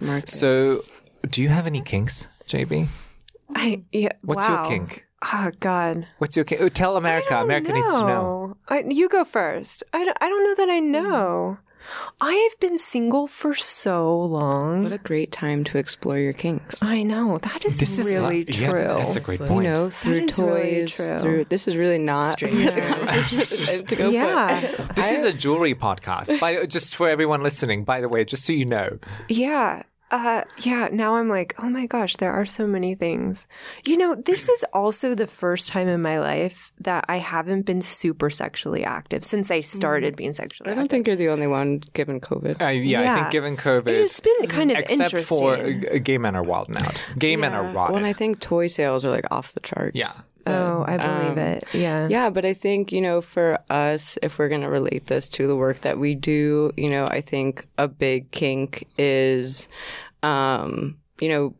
Marcus. So, do you have any kinks, JB? I yeah. What's wow. your kink? Oh God. What's your kink? Oh, tell America. I don't America needs to know. I, you go first. I don't, I don't know that I know. I have been single for so long. what a great time to explore your kinks. I know that is This is really uh, true. Yeah, that's a great you point. know, through is really toys, true. through this is really not the to go yeah, for. This is a jewelry podcast. By just for everyone listening, by the way, just so you know. yeah, uh, yeah. Now I'm like, oh my gosh, there are so many things. You know, this is also the first time in my life that I haven't been super sexually active since I started being sexually. Active. I don't active. think you're the only one given COVID. Uh, yeah, I Yeah. think given COVID, It's been kind of except interesting. for uh, gay men are wilding out. Gay men are Yeah. rotted. Well, and I think toy sales are like off the charts. Yeah. Oh, I believe Um, it. Yeah. Yeah, but I think, you know, for us, if we're going to relate this to the work that we do, you know, I think a big kink is, um, you know,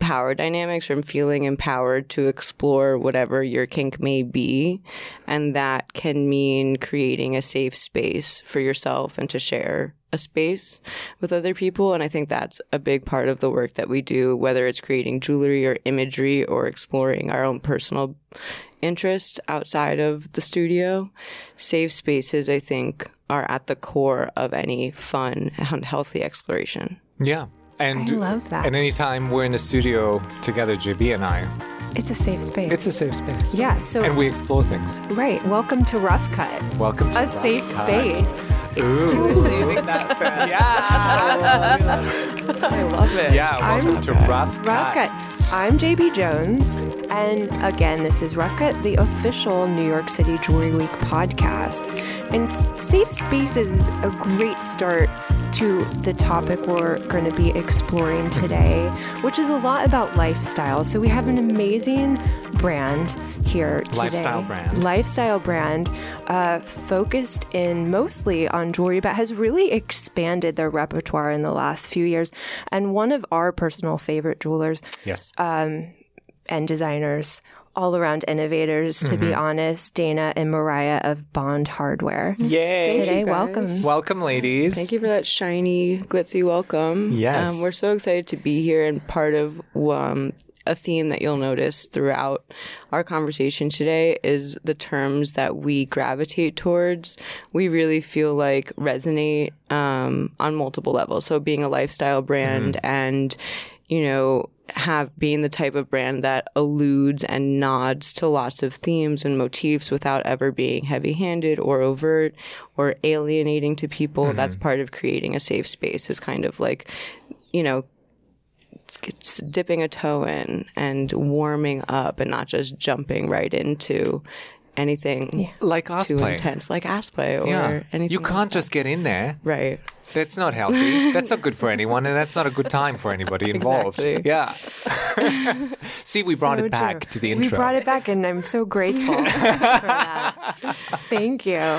power dynamics from feeling empowered to explore whatever your kink may be. And that can mean creating a safe space for yourself and to share a space with other people. And I think that's a big part of the work that we do, whether it's creating jewelry or imagery or exploring our own personal interests outside of the studio. Safe spaces, I think, are at the core of any fun and healthy exploration. Yeah. And I love that. And anytime we're in a studio together, JB and I, It's a safe space. it's a safe space. yeah. So And we explore things. right. Welcome to Rough Cut, Welcome to a Rough safe Cut. space. Ooh. Saving that for Yeah. I love it. yeah. Welcome I'm- to Rough Cut. Rough Cut. I'm JB Jones, and again, this is Rough Cut, the official New York City Jewelry Week podcast. And safe spaces is a great start to the topic we're going to be exploring today, which is a lot about lifestyle. So we have an amazing brand here today. Lifestyle brand. Lifestyle brand, uh, focused in mostly on jewelry, but has really expanded their repertoire in the last few years. And one of our personal favorite jewelers Yes. and designers, all around innovators, to be honest, Dana and Mariah of Bond Hardware. Yay. Today, welcome. Welcome, ladies. Thank you for that shiny, glitzy welcome. Yes. Um, we're so excited to be here and part of um, a theme that you'll notice throughout our conversation today is the terms that we gravitate towards. We really feel like resonate um, on multiple levels. So being a lifestyle brand and, you know, have being the type of brand that alludes and nods to lots of themes and motifs without ever being heavy handed or overt or alienating to people. Mm-hmm. That's part of creating a safe space is kind of like, you know, dipping a toe in and warming up and not just jumping right into anything like too cosplay. intense like ass play or Yeah. anything. You can't that. just get in there. Right. That's not healthy. That's not good for anyone, and that's not a good time for anybody involved. Exactly. Yeah. See, we brought So it back true. to the intro. We brought it back, and I'm so grateful for that. Thank you.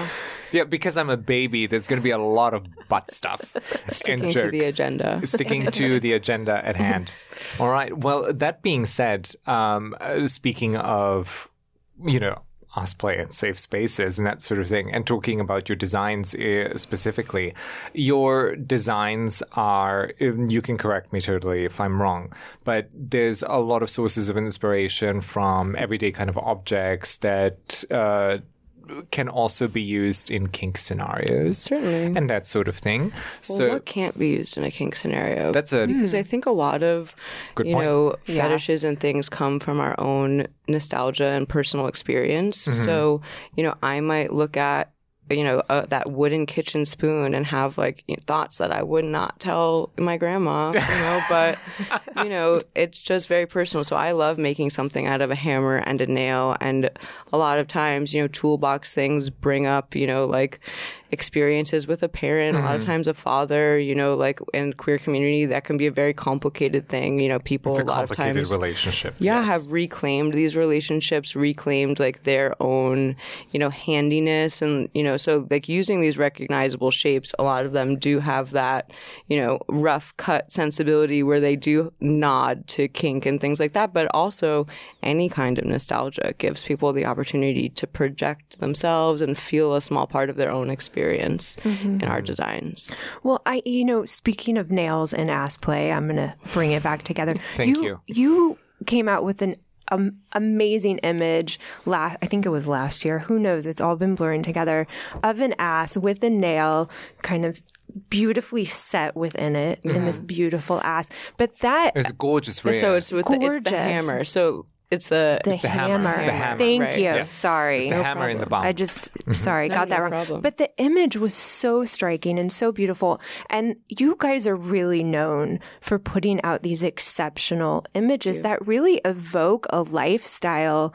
Yeah, because I'm a baby, there's going to be a lot of butt stuff Sticking and to the agenda. Sticking to the agenda at hand. All right. Well, that being said, um, uh, speaking of, you know, cosplay and safe spaces and that sort of thing, and talking about your designs uh, specifically, your designs are, um, you can correct me totally if I'm wrong, but there's a lot of sources of inspiration from everyday kind of objects that, uh, can also be used in kink scenarios Certainly. and that sort of thing. Well, so what can't be used in a kink scenario? that's a because I think a lot of Good you point. know fetishes and things come from our own nostalgia and personal experience. Mm-hmm. So you know, I might look at you know uh, that wooden kitchen spoon and have like thoughts that I would not tell my grandma. You know, but you know, it's just very personal. So I love making something out of a hammer and a nail, and a lot of times, you know, toolbox things bring up you know like experiences with a parent, a lot Mm-hmm. of times a father, you know, like in queer community, that can be a very complicated thing. You know, people it's a a lot of times relationship. yeah, yes. have reclaimed these relationships, reclaimed like their own, you know, handiness and, you know, so like using these recognizable shapes, a lot of them do have that, you know, rough cut sensibility where they do nod to kink and things like that, but also any kind of nostalgia gives people the opportunity to project themselves and feel a small part of their own experience. Experience in our designs. Well, I, you know, speaking of nails and ass play, I'm going to bring it back together. Thank you. You came out with an um, amazing image last, I think it was last year. Who knows? It's all been blurring together of an ass with a nail kind of beautifully set within it in this beautiful ass. But that is a gorgeous rear. So it's with the, it's the hammer. So it's the, the the hammer. hammer. The hammer, Thank right. you. Yes. Sorry. It's the hammer in the bum. I just sorry, No, got that wrong. problem. But the image was so striking and so beautiful. And you guys are really known for putting out these exceptional images that really evoke a lifestyle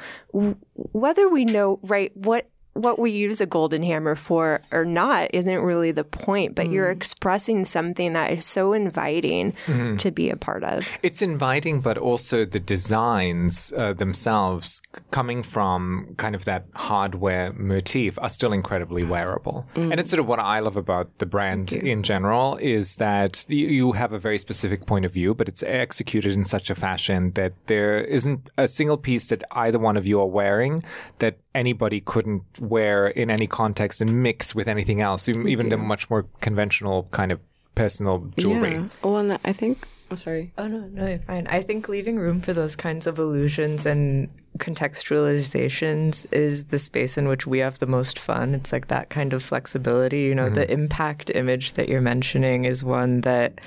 whether we know right what what we use a golden hammer for or not isn't really the point, but you're Mm. expressing something that is so inviting Mm-hmm. to be a part of. It's inviting, but also the designs uh, themselves, coming from kind of that hardware motif, are still incredibly wearable. And it's sort of what I love about the brand in general is that you have a very specific point of view, but it's executed in such a fashion that there isn't a single piece that either one of you are wearing that anybody couldn't wear in any context and mix with anything else, even, even the much more conventional kind of personal jewelry. yeah. Well, and I think, oh, sorry. Oh no, no, you're fine. I think leaving room for those kinds of illusions and contextualizations is the space in which we have the most fun. It's like that kind of flexibility. You know, the impact image that you're mentioning is one that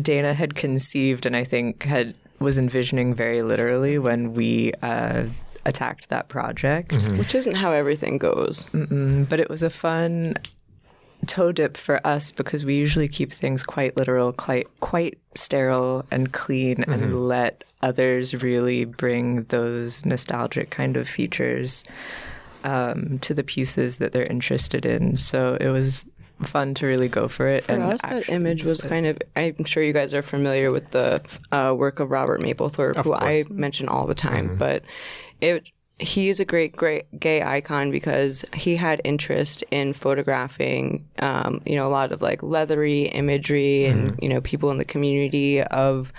Dana had conceived and I think had was envisioning very literally when we uh, attacked that project. Which isn't how everything goes. Mm, but it was a fun toe dip for us because we usually keep things quite literal, quite quite sterile and clean, and let others really bring those nostalgic kind of features um, to the pieces that they're interested in. So it was fun to really go for it. For and us, that image was kind of. I'm sure you guys are familiar with the uh, work of Robert Mapplethorpe, who I mention all the time. But it, he is a great, great gay icon because he had interest in photographing, um, you know, a lot of like leathery imagery and you know people in the community of,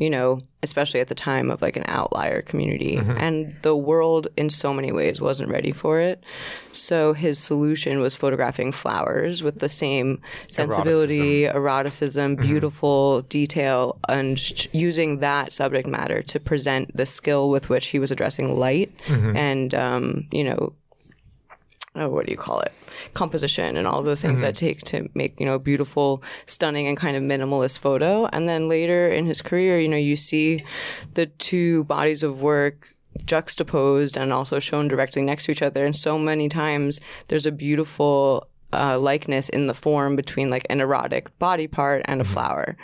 you know, especially at the time of like an outlier community, mm-hmm. and the world in so many ways wasn't ready for it. So his solution was photographing flowers with the same sensibility, eroticism, mm-hmm. beautiful detail, and sh- using that subject matter to present the skill with which he was addressing light. Mm-hmm. And, um, you know, oh, what do you call it? Composition and all the things that mm-hmm. take to make, you know, a beautiful, stunning, and kind of minimalist photo. And then later in his career, you know, you see the two bodies of work juxtaposed and also shown directly next to each other. And so many times there's a beautiful uh, likeness in the form between like an erotic body part and a flower,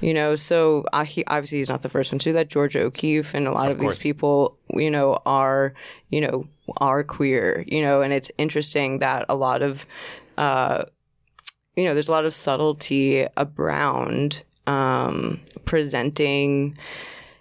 you know. So uh, he obviously he's not the first one to do that. Georgia O'Keeffe and a lot of, course. these people, you know, are you know are queer, you know, and it's interesting that a lot of, uh, you know, there's a lot of subtlety around um, presenting,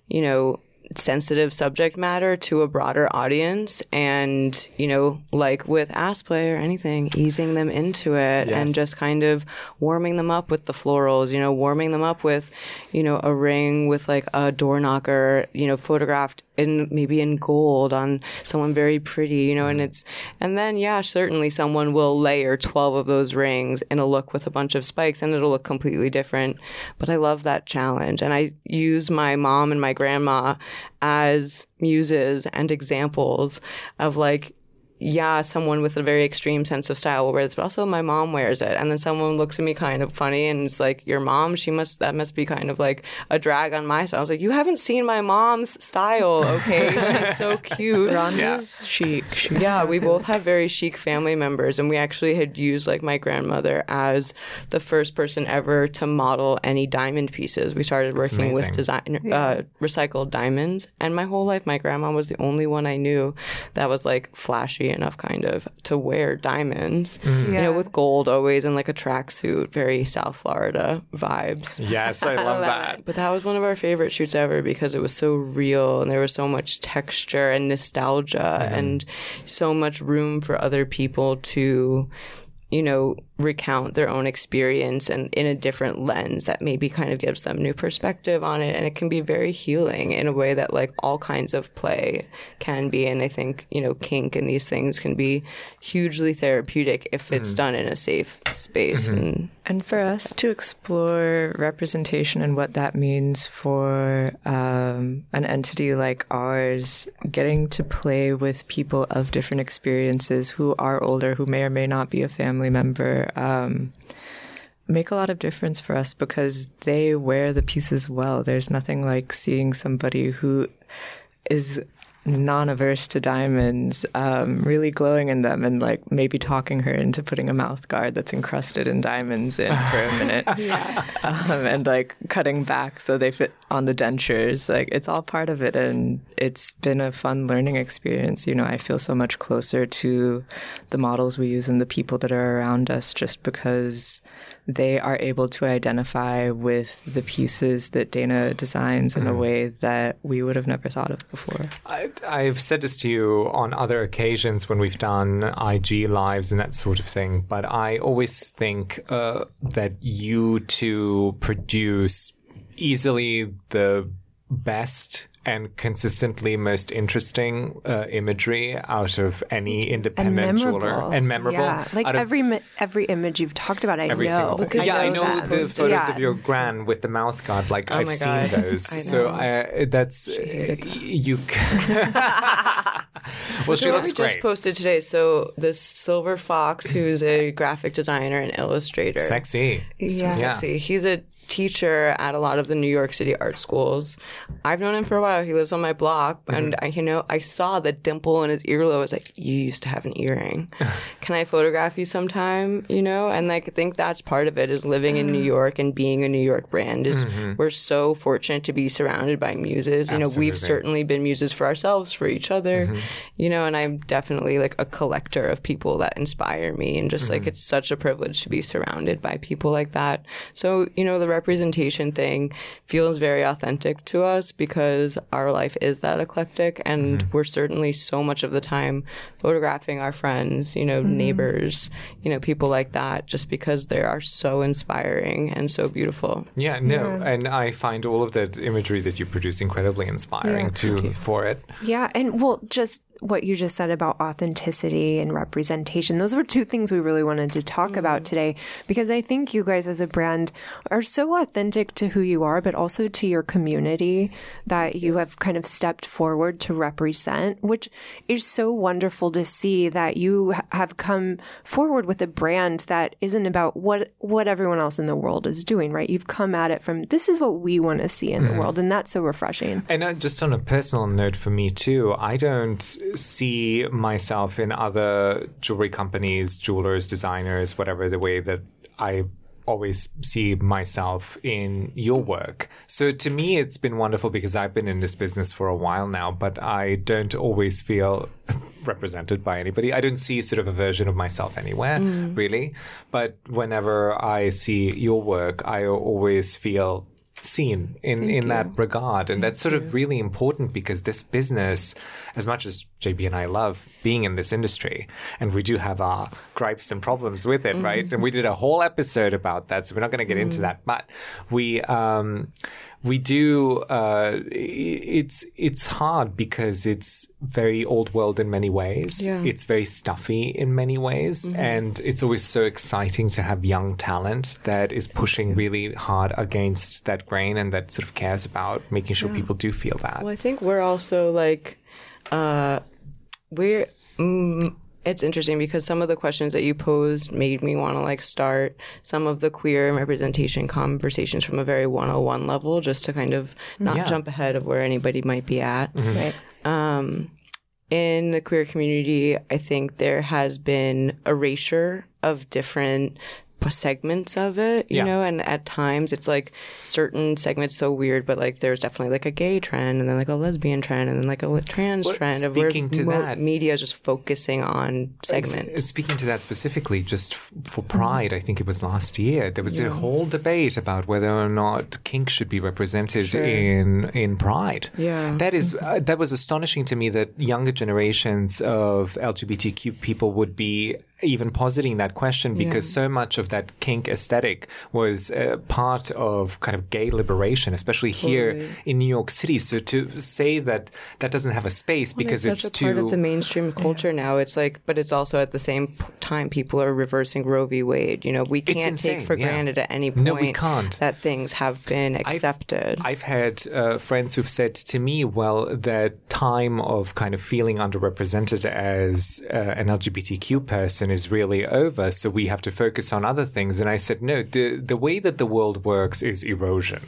you know, sensitive subject matter to a broader audience. And you know like with ass play or anything easing them into it and just kind of warming them up with the florals you know warming them up with you know a ring with like a door knocker you know photographed in maybe in gold on someone very pretty you know and mm-hmm. it's and then yeah certainly someone will layer 12 of those rings in a look with a bunch of spikes and it'll look completely different. But i love that challenge. And i use my mom and my grandma as muses and examples of like yeah, someone with a very extreme sense of style will wear this, but also my mom wears it. And then someone looks at me kind of funny and it's like, your mom, she must, that must be kind of like a drag on my style. I was like, you haven't seen my mom's style, okay? She's so cute. Rhonda's chic. She's Yeah, we both have very chic family members, and we actually had used like my grandmother as the first person ever to model any diamond pieces. We started working with amazing. design uh, recycled diamonds, and my whole life, my grandma was the only one I knew that was like flashy enough, kind of, to wear diamonds. Mm-hmm. You know, with gold always and like a tracksuit, very South Florida vibes. Yes, I love that. But that was one of our favorite shoots ever because it was so real and there was so much texture and nostalgia mm-hmm. and so much room for other people to, you know, recount their own experience and in a different lens that maybe kind of gives them new perspective on it and it can be very healing in a way that like all kinds of play can be and i think you know kink and these things can be hugely therapeutic if it's mm-hmm. done in a safe space mm-hmm. and and for us to explore representation and what that means for um, an entity like ours, getting to play with people of different experiences who are older, who may or may not be a family member, um, make a lot of difference for us because they wear the pieces well. There's nothing like seeing somebody who is non-averse to diamonds, um, really glowing in them, and like maybe talking her into putting a mouth guard that's encrusted in diamonds in for a minute, yeah. um, and like cutting back so they fit on the dentures. Like it's all part of it, and it's been a fun learning experience. You know, I feel so much closer to the models we use and the people that are around us just because they are able to identify with the pieces that Dana designs in mm. a way that we would have never thought of before. I, I've said this to you on other occasions when we've done IG lives and that sort of thing, but I always think uh, that you two produce easily the best and consistently most interesting uh, imagery out of any independent and jeweler and memorable. Yeah, like every of, every image you've talked about, I every know. Single, I yeah, know I know the photos yeah. of your gran with the mouth guard. Like oh I've seen God. those. I so I, that's uh, you. well, she looks we great. just posted today. So this Silver Fox, who's a graphic designer and illustrator, sexy, yeah, so sexy. He's a teacher at a lot of the New York City art schools. I've known him for a while. He lives on my block, mm-hmm. and I, you know, I saw the dimple in his earlobe. I was like, "You used to have an earring. Can I photograph you sometime?" You know, and like I think that's part of it is living in New mm. York and being a New York brand. Is mm-hmm. we're so fortunate to be surrounded by muses. You Absolutely. know, we've certainly been muses for ourselves, for each other. Mm-hmm. You know, and I'm definitely like a collector of people that inspire me, and just like mm-hmm. it's such a privilege to be surrounded by people like that. So you know, the representation thing feels very authentic to us because our life is that eclectic and mm-hmm. we're certainly so much of the time photographing our friends, you know, mm-hmm. neighbors, you know, people like that just because they are so inspiring and so beautiful. Yeah, no, yeah. and I find all of that imagery that you produce incredibly inspiring yeah, too for it. Yeah, and well, just what you just said about authenticity and representation. Those were two things we really wanted to talk mm. about today because I think you guys as a brand are so authentic to who you are, but also to your community that you have kind of stepped forward to represent, which is so wonderful to see that you have come forward with a brand that isn't about what, what everyone else in the world is doing, right? You've come at it from this is what we want to see in mm. the mm-hmm. world. And that's so refreshing. And uh, just on a personal note for me too, I don't see myself in other jewelry companies, jewelers, designers, whatever the way that I always see myself in your work. So to me, it's been wonderful because I've been in this business for a while now, but I don't always feel represented by anybody. I don't see sort of a version of myself anywhere, mm. really. But whenever I see your work, I always feel seen in, in that regard. And Thank that's sort you. of really important because this business, as much as JB and I love being in this industry, and we do have our gripes and problems with it, mm. right? And we did a whole episode about that, so we're not going to get mm. into that. But we, um, we do uh, it's it's hard because it's very old world in many ways yeah. it's very stuffy in many ways mm-hmm. and it's always so exciting to have young talent that is pushing really hard against that grain and that sort of cares about making sure yeah. people do feel that well i think we're also like uh, we're mm, it's interesting because some of the questions that you posed made me want to like start some of the queer representation conversations from a very 101 level just to kind of not yeah. jump ahead of where anybody might be at mm-hmm. right um, in the queer community i think there has been erasure of different segments of it, you yeah. know, and at times it's like certain segments so weird, but like there's definitely like a gay trend and then like a lesbian trend and then like a trans well, trend of where to mo- that, media is just focusing on segments. Speaking to that specifically, just for Pride. I think it was last year, there was yeah. a whole debate about whether or not kink should be represented sure. in in Pride. Yeah, that is uh, that was astonishing to me that younger generations of LGBTQ people would be even positing that question because so much of that kink aesthetic was uh, part of kind of gay liberation, especially here in New York City. So to say that that doesn't have a space because it's, it's a too part of the mainstream culture now. It's like, but it's also at the same time people are reversing Roe v. Wade. You know, we can't take for yeah. granted at any point No, we can't. that things have been accepted. I've had uh, friends who've said to me, well, the time of kind of feeling underrepresented as uh, an LGBTQ person is really over, so we have to focus on other things. And I said, no, the, the way that the world works is erosion.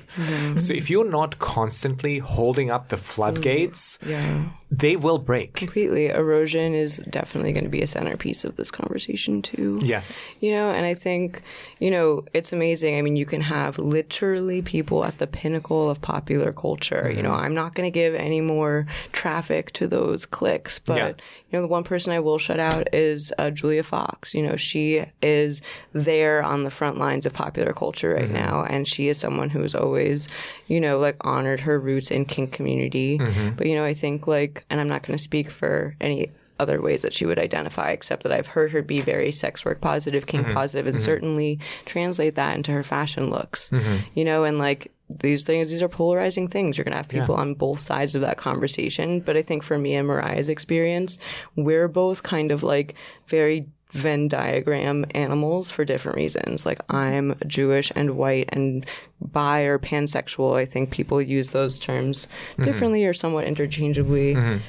So if you're not constantly holding up the floodgates, yeah. they will break. Completely. Erosion is definitely going to be a centerpiece of this conversation, too. Yes. You know, and I think, you know, it's amazing. I mean, you can have literally people at the pinnacle of popular culture. You know, Mm-hmm. I'm not going to give any more traffic to those clicks, but, Yeah. you know, the one person I will shut out is uh, Julia Fox. You know, she is there on the front lines of popular culture right Mm-hmm. now, and she is someone who's always, you know, like honored her roots in kink community. Mm-hmm. But, you know, I think like, and I'm not going to speak for any other ways that she would identify, except that I've heard her be very sex work positive, kink positive, and certainly translate that into her fashion looks. You know, and like these things, these are polarizing things. You're going to have people on both sides of that conversation. But I think for me and Mariah's experience, we're both kind of like very Venn diagram animals for different reasons. Like I'm Jewish and white and bi or pansexual. I think people use those terms mm-hmm. differently or somewhat interchangeably. Mm-hmm.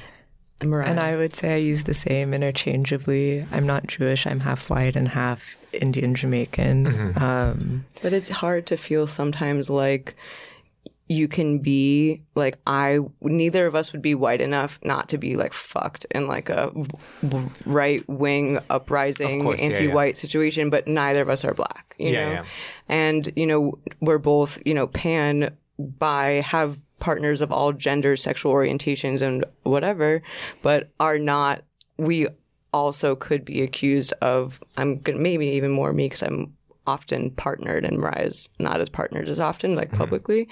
And Mariah. And I would say I use the same interchangeably. I'm not Jewish. I'm half white and half Indian Jamaican. Mm-hmm. Um, But it's hard to feel sometimes like you can be like I neither of us would be white enough not to be like fucked in like a right wing uprising course, yeah, yeah. anti-white situation but neither of us are black you Yeah, know yeah. and you know we're both you know pan bi have partners of all genders sexual orientations and whatever but are not we also could be accused of i'm gonna maybe even more me because i'm often partnered and mariah's not as partnered as often like mm-hmm. publicly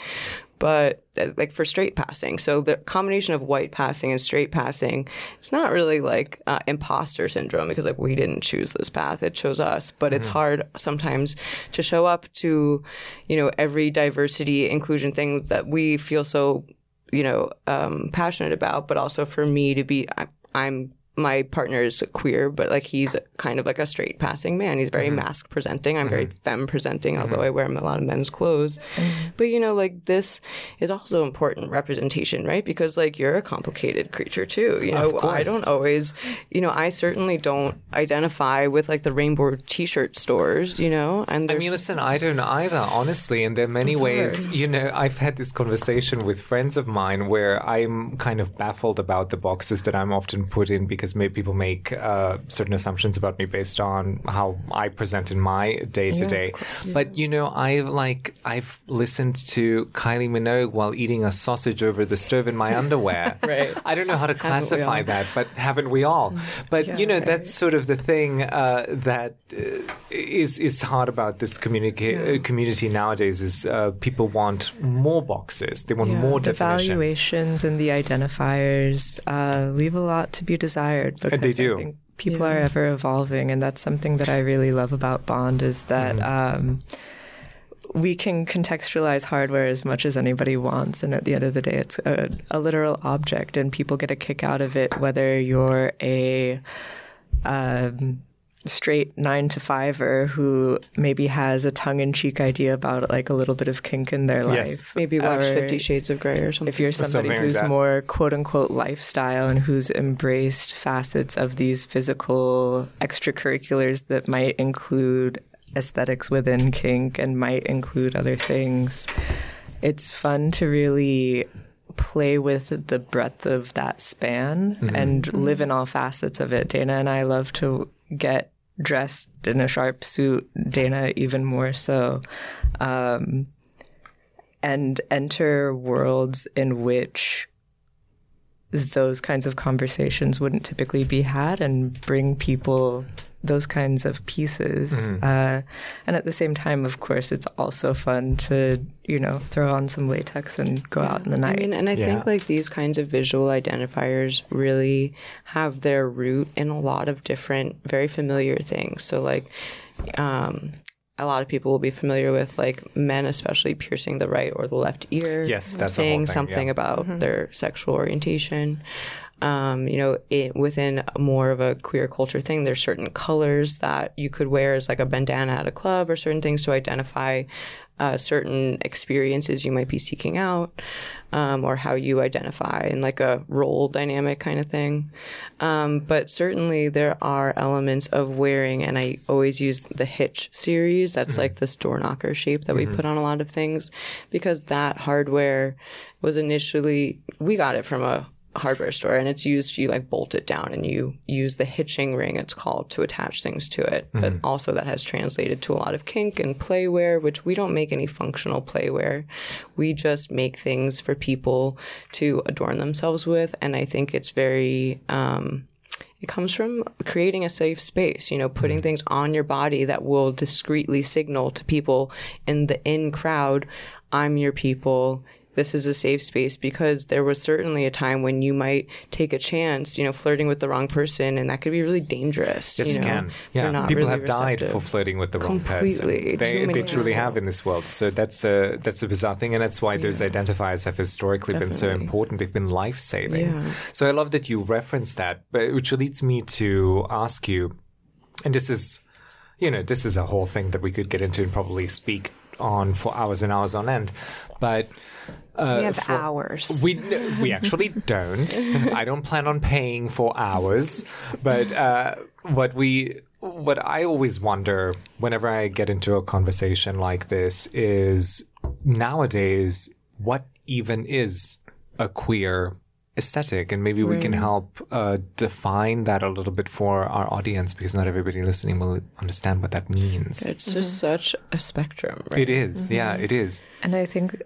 but uh, like for straight passing. So the combination of white passing and straight passing it's not really like uh, imposter syndrome because like we didn't choose this path. It chose us. But it's hard sometimes to show up to you know every diversity inclusion thing that we feel so you know um, passionate about but also for me to be I, i'm my partner is queer, but like he's kind of like a straight passing man. He's very mm-hmm. masc presenting. I'm very mm-hmm. femme presenting, although mm-hmm. I wear a lot of men's clothes. But you know, like this is also important representation, right? Because like you're a complicated creature too. You know, I don't always, you know, I certainly don't identify with like the rainbow T-shirt stores. You know, and I mean, listen, I don't either, honestly. And there are many ways, you know, I've had this conversation with friends of mine where I'm kind of baffled about the boxes that I'm often put in because maybe people make uh, certain assumptions about me based on how I present in my day to day. But, you know, I like, I've listened to Kylie Minogue while eating a sausage over the stove in my underwear. Right. I don't know how to classify that, but haven't we all? But, you know, that's sort of the thing uh, that uh, is is hard about this communica- uh, community nowadays is uh, people want more boxes. They want more the definitions. valuations and the identifiers uh, leave a lot to be desired. Because they do. I think people are ever evolving, and that's something that I really love about Bond is that. Mm-hmm. Um, we can contextualize hardware as much as anybody wants, and at the end of the day, it's a, a literal object, and people get a kick out of it, whether you're a um, straight nine to fiver er who maybe has a tongue in cheek idea about like a little bit of kink in their Yes. life. maybe watch or Fifty Shades of Grey or something. If you're somebody something who's that. more quote unquote lifestyle and who's embraced facets of these physical extracurriculars that might include aesthetics within kink and might include other things, it's fun to really play with the breadth of that span mm-hmm. and live in all facets of it. Dana and I love to get dressed in a sharp suit, Dana even more so. Um, and enter worlds in which those kinds of conversations wouldn't typically be had and bring people those kinds of pieces. Uh, and at the same time, of course, it's also fun to, you know, throw on some latex and go out in the night. I mean, and I think like these kinds of visual identifiers really have their root in a lot of different, very familiar things. So, like, um, a lot of people will be familiar with like men, especially piercing the right or the left ear. Yes, that's a whole saying thing, something yeah. about their sexual orientation. Um, you know, it, within more of a queer culture thing, there's certain colors that you could wear as like a bandana at a club, or certain things to identify uh, certain experiences you might be seeking out, um, or how you identify in like a role dynamic kind of thing. Um, but certainly there are elements of wearing, and I always use the Hitch series. That's like this door knocker shape that we put on a lot of things because that hardware was initially, we got it from a hardware store and it's used you like bolt it down and you use the hitching ring it's called to attach things to it. But also that has translated to a lot of kink and playwear which we don't make any functional playwear. We just make things for people to adorn themselves with and i think it's very um it comes from creating a safe space, you know, putting things on your body that will discreetly signal to people in the in crowd, I'm your people. This is a safe space because there was certainly a time when you might take a chance, you know, flirting with the wrong person, and that could be really dangerous. Yes, you know, can. Yeah, people really have died receptive. for flirting with the wrong Completely. person. They, they truly have in this world. So that's a that's a bizarre thing, and that's why those identifiers have historically been so important. They've been life saving. Yeah. So I love that you referenced that, but which leads me to ask you, and this is, you know, this is a whole thing that we could get into and probably speak on for hours and hours on end, but. Uh, We have for- hours. we we actually don't. I don't plan on paying for hours, but uh, what we what I always wonder whenever I get into a conversation like this is nowadays what even is a queer aesthetic and maybe we can help uh, define that a little bit for our audience because not everybody listening will understand what that means. It's just such a spectrum, right? it is, yeah it is. And I think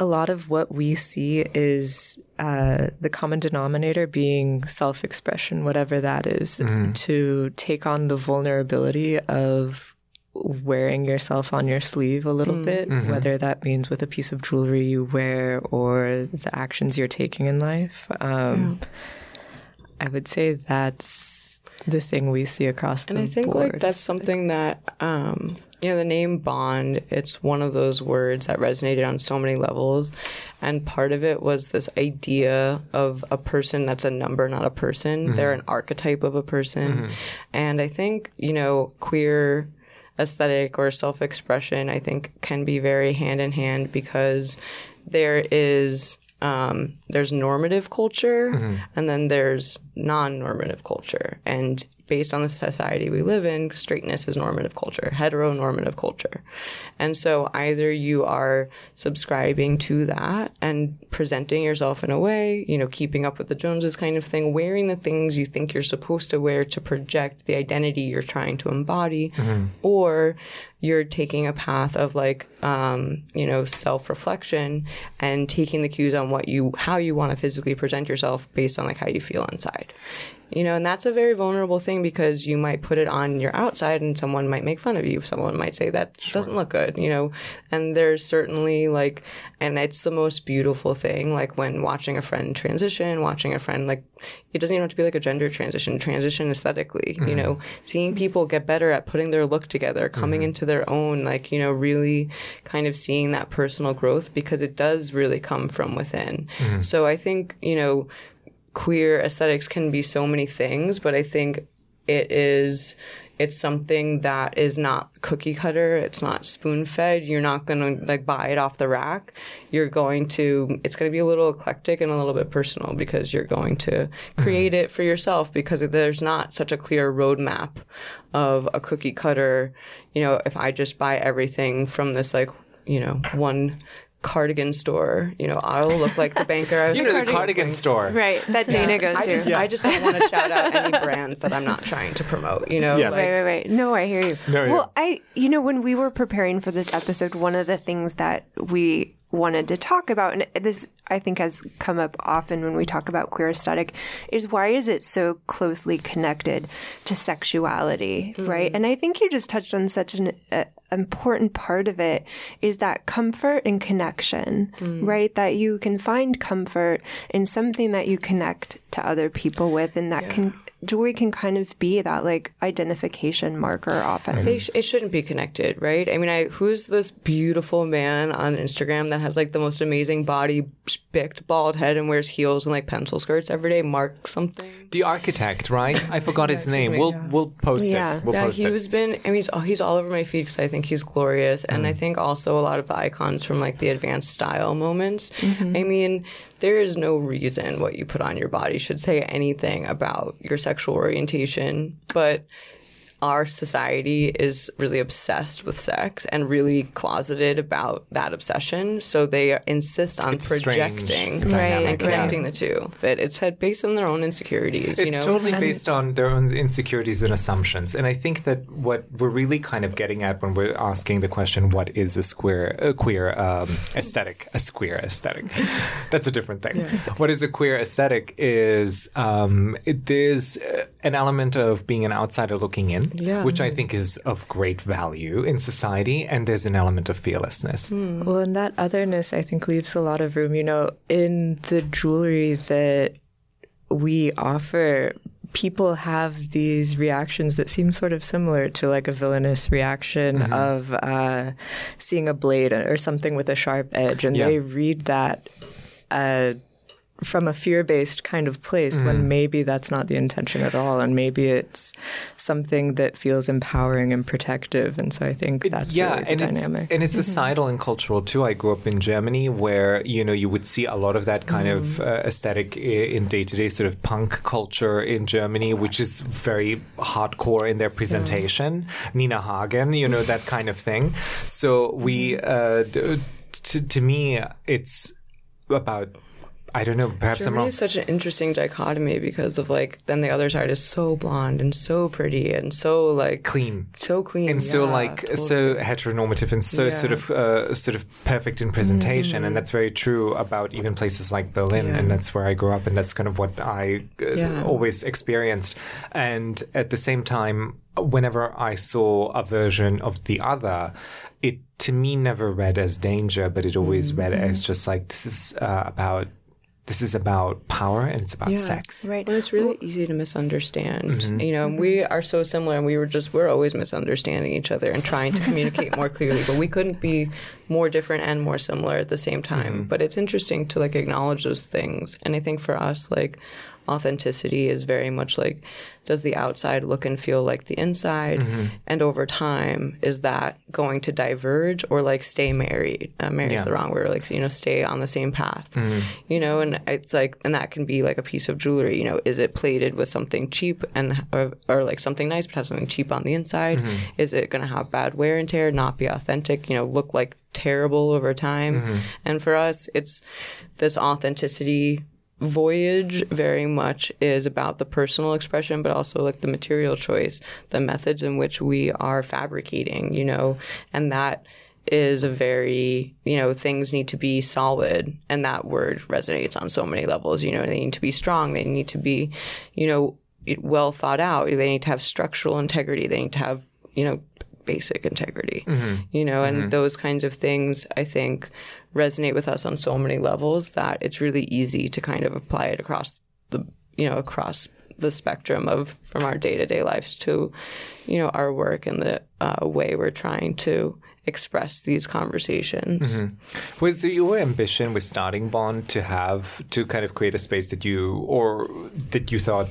a lot of what we see is uh, the common denominator being self expression, whatever that is, to take on the vulnerability of wearing yourself on your sleeve a little bit, whether that means with a piece of jewelry you wear or the actions you're taking in life. Um, I would say that's the thing we see across the And I think board. like that's something that um you know the name Bond it's one of those words that resonated on so many levels. And part of it was this idea of a person that's a number not a person. They're an archetype of a person. And I think you know queer aesthetic or self-expression I think can be very hand in hand because there is um, there's normative culture and then there's non-normative culture. And based on the society we live in straightness is normative culture heteronormative culture. And so either you are subscribing to that and presenting yourself in a way you know keeping up with the joneses kind of thing wearing the things you think you're supposed to wear to project the identity you're trying to embody or you're taking a path of like um, you know self-reflection and taking the cues on what you how you want to physically present yourself based on like how you feel inside you know and that's a very vulnerable thing because you might put it on your outside and someone might make fun of you. Someone might say that doesn't look good you know? And there's certainly like and it's the most beautiful thing like when watching a friend transition watching a friend like it doesn't even have to be like a gender transition transition aesthetically you mm-hmm. know? Seeing people get better at putting their look together coming mm-hmm. into their own like you know really kind of seeing that personal growth because it does really come from within. Mm-hmm. So i think you know queer aesthetics can be so many things, but I think it is it's something that is not cookie cutter, it's not spoon fed. You're not going to like buy it off the rack. You're going to it's going to be a little eclectic and a little bit personal because you're going to create mm-hmm. it for yourself because there's not such a clear roadmap of a cookie cutter, you know, if I just buy everything from this like, you know, one cardigan store, you know, I'll look like the banker. I was you know the cardigan cardigan store Right, that Dana goes I to. just, I just don't want to shout out any brands that I'm not trying to promote. You know, Yes. like, Right, right, right. No, I hear you. No, yeah. well, I, you know, when we were preparing for this episode, one of the things that we wanted to talk about, and this, I think has come up often when we talk about queer aesthetic is why is it so closely connected to sexuality, mm-hmm. right? And I think you just touched on such an uh, important part of it is that comfort and connection, mm. right? That you can find comfort in something that you connect to other people with and that yeah. can jewelry can kind of be that like identification marker often. Sh- it shouldn't be connected, right? I mean, I who's this beautiful man on Instagram that has like the most amazing body, spicked bald head, and wears heels and like pencil skirts every day? Mark something. The architect, right? I forgot his name. We'll we'll post yeah. it. We'll yeah, post he it. has been. I mean, he's, he's all over my feed because I think he's glorious, and I mm. think also a lot of the icons from like the advanced style moments. Mm-hmm. I mean, there is no reason what you put on your body should say anything about your sexual orientation, but our society is really obsessed with sex and really closeted about that obsession. So they insist on it's projecting right, and connecting yeah. the two. But it's based on their own insecurities. It's you know? totally and based on their own insecurities and assumptions. And I think that what we're really kind of getting at when we're asking the question, what is a square, a queer um, aesthetic? A queer aesthetic. That's a different thing. Yeah. What is a queer aesthetic is um, it, there's an element of being an outsider looking in yeah. which I think is of great value in society. And there's an element of fearlessness. Mm. Well, and that otherness, I think, leaves a lot of room. You know, in the jewelry that we offer, people have these reactions that seem sort of similar to like a villainous reaction mm-hmm. of uh, seeing a blade or something with a sharp edge, and yeah. they read that. Uh, from a fear based kind of place mm. when maybe that's not the intention at all. And maybe it's something that feels empowering and protective. And so I think that's yeah, really and dynamic. It's, and it's mm-hmm. societal and cultural too. I grew up in Germany where, you know, you would see a lot of that kind mm. of uh, aesthetic in day to day sort of punk culture in Germany, which is very hardcore in their presentation. Yeah. Nina Hagen, you know, that kind of thing. So we, mm-hmm. uh, to, to me, it's about I don't know. Perhaps Germany I'm wrong. is such an interesting dichotomy because of like then the other side is so blonde and so pretty and so like clean, so clean, and yeah, so like totally. so heteronormative and so yeah. sort of uh, sort of perfect in presentation. Mm. And that's very true about even places like Berlin, yeah. and that's where I grew up, and that's kind of what I uh, always experienced. And at the same time, whenever I saw a version of the other, it to me never read as danger, but it always mm. read as just like this is uh, about this is about power and it's about yeah, sex. Right. And it's really easy to misunderstand. Mm-hmm. You know, mm-hmm. we are so similar and we were just, we're always misunderstanding each other and trying to communicate more clearly, but we couldn't be more different and more similar at the same time. Mm-hmm. But it's interesting to like acknowledge those things. And I think for us, like, authenticity is very much like does the outside look and feel like the inside mm-hmm. and over time is that going to diverge or like stay married uh, married yeah. is the wrong word like you know stay on the same path mm-hmm. you know and it's like and that can be like a piece of jewelry you know is it plated with something cheap and or, or like something nice but have something cheap on the inside mm-hmm. is it going to have bad wear and tear not be authentic you know look like terrible over time mm-hmm. and for us it's this authenticity voyage very much is about the personal expression, but also like the material choice, the methods in which we are fabricating, you know, and that is a very, you know, things need to be solid. And that word resonates on so many levels. You know, they need to be strong. They need to be, you know, well thought out. They need to have structural integrity. They need to have, you know, basic integrity, mm-hmm. you know, and mm-hmm. those kinds of things, I think, resonate with us on so many levels that it's really easy to kind of apply it across the you know across the spectrum of from our day to day lives to you know our work and the uh, way we're trying to express these conversations. Mm-hmm. Was your ambition with Starting Bond to have to kind of create a space that you or that you thought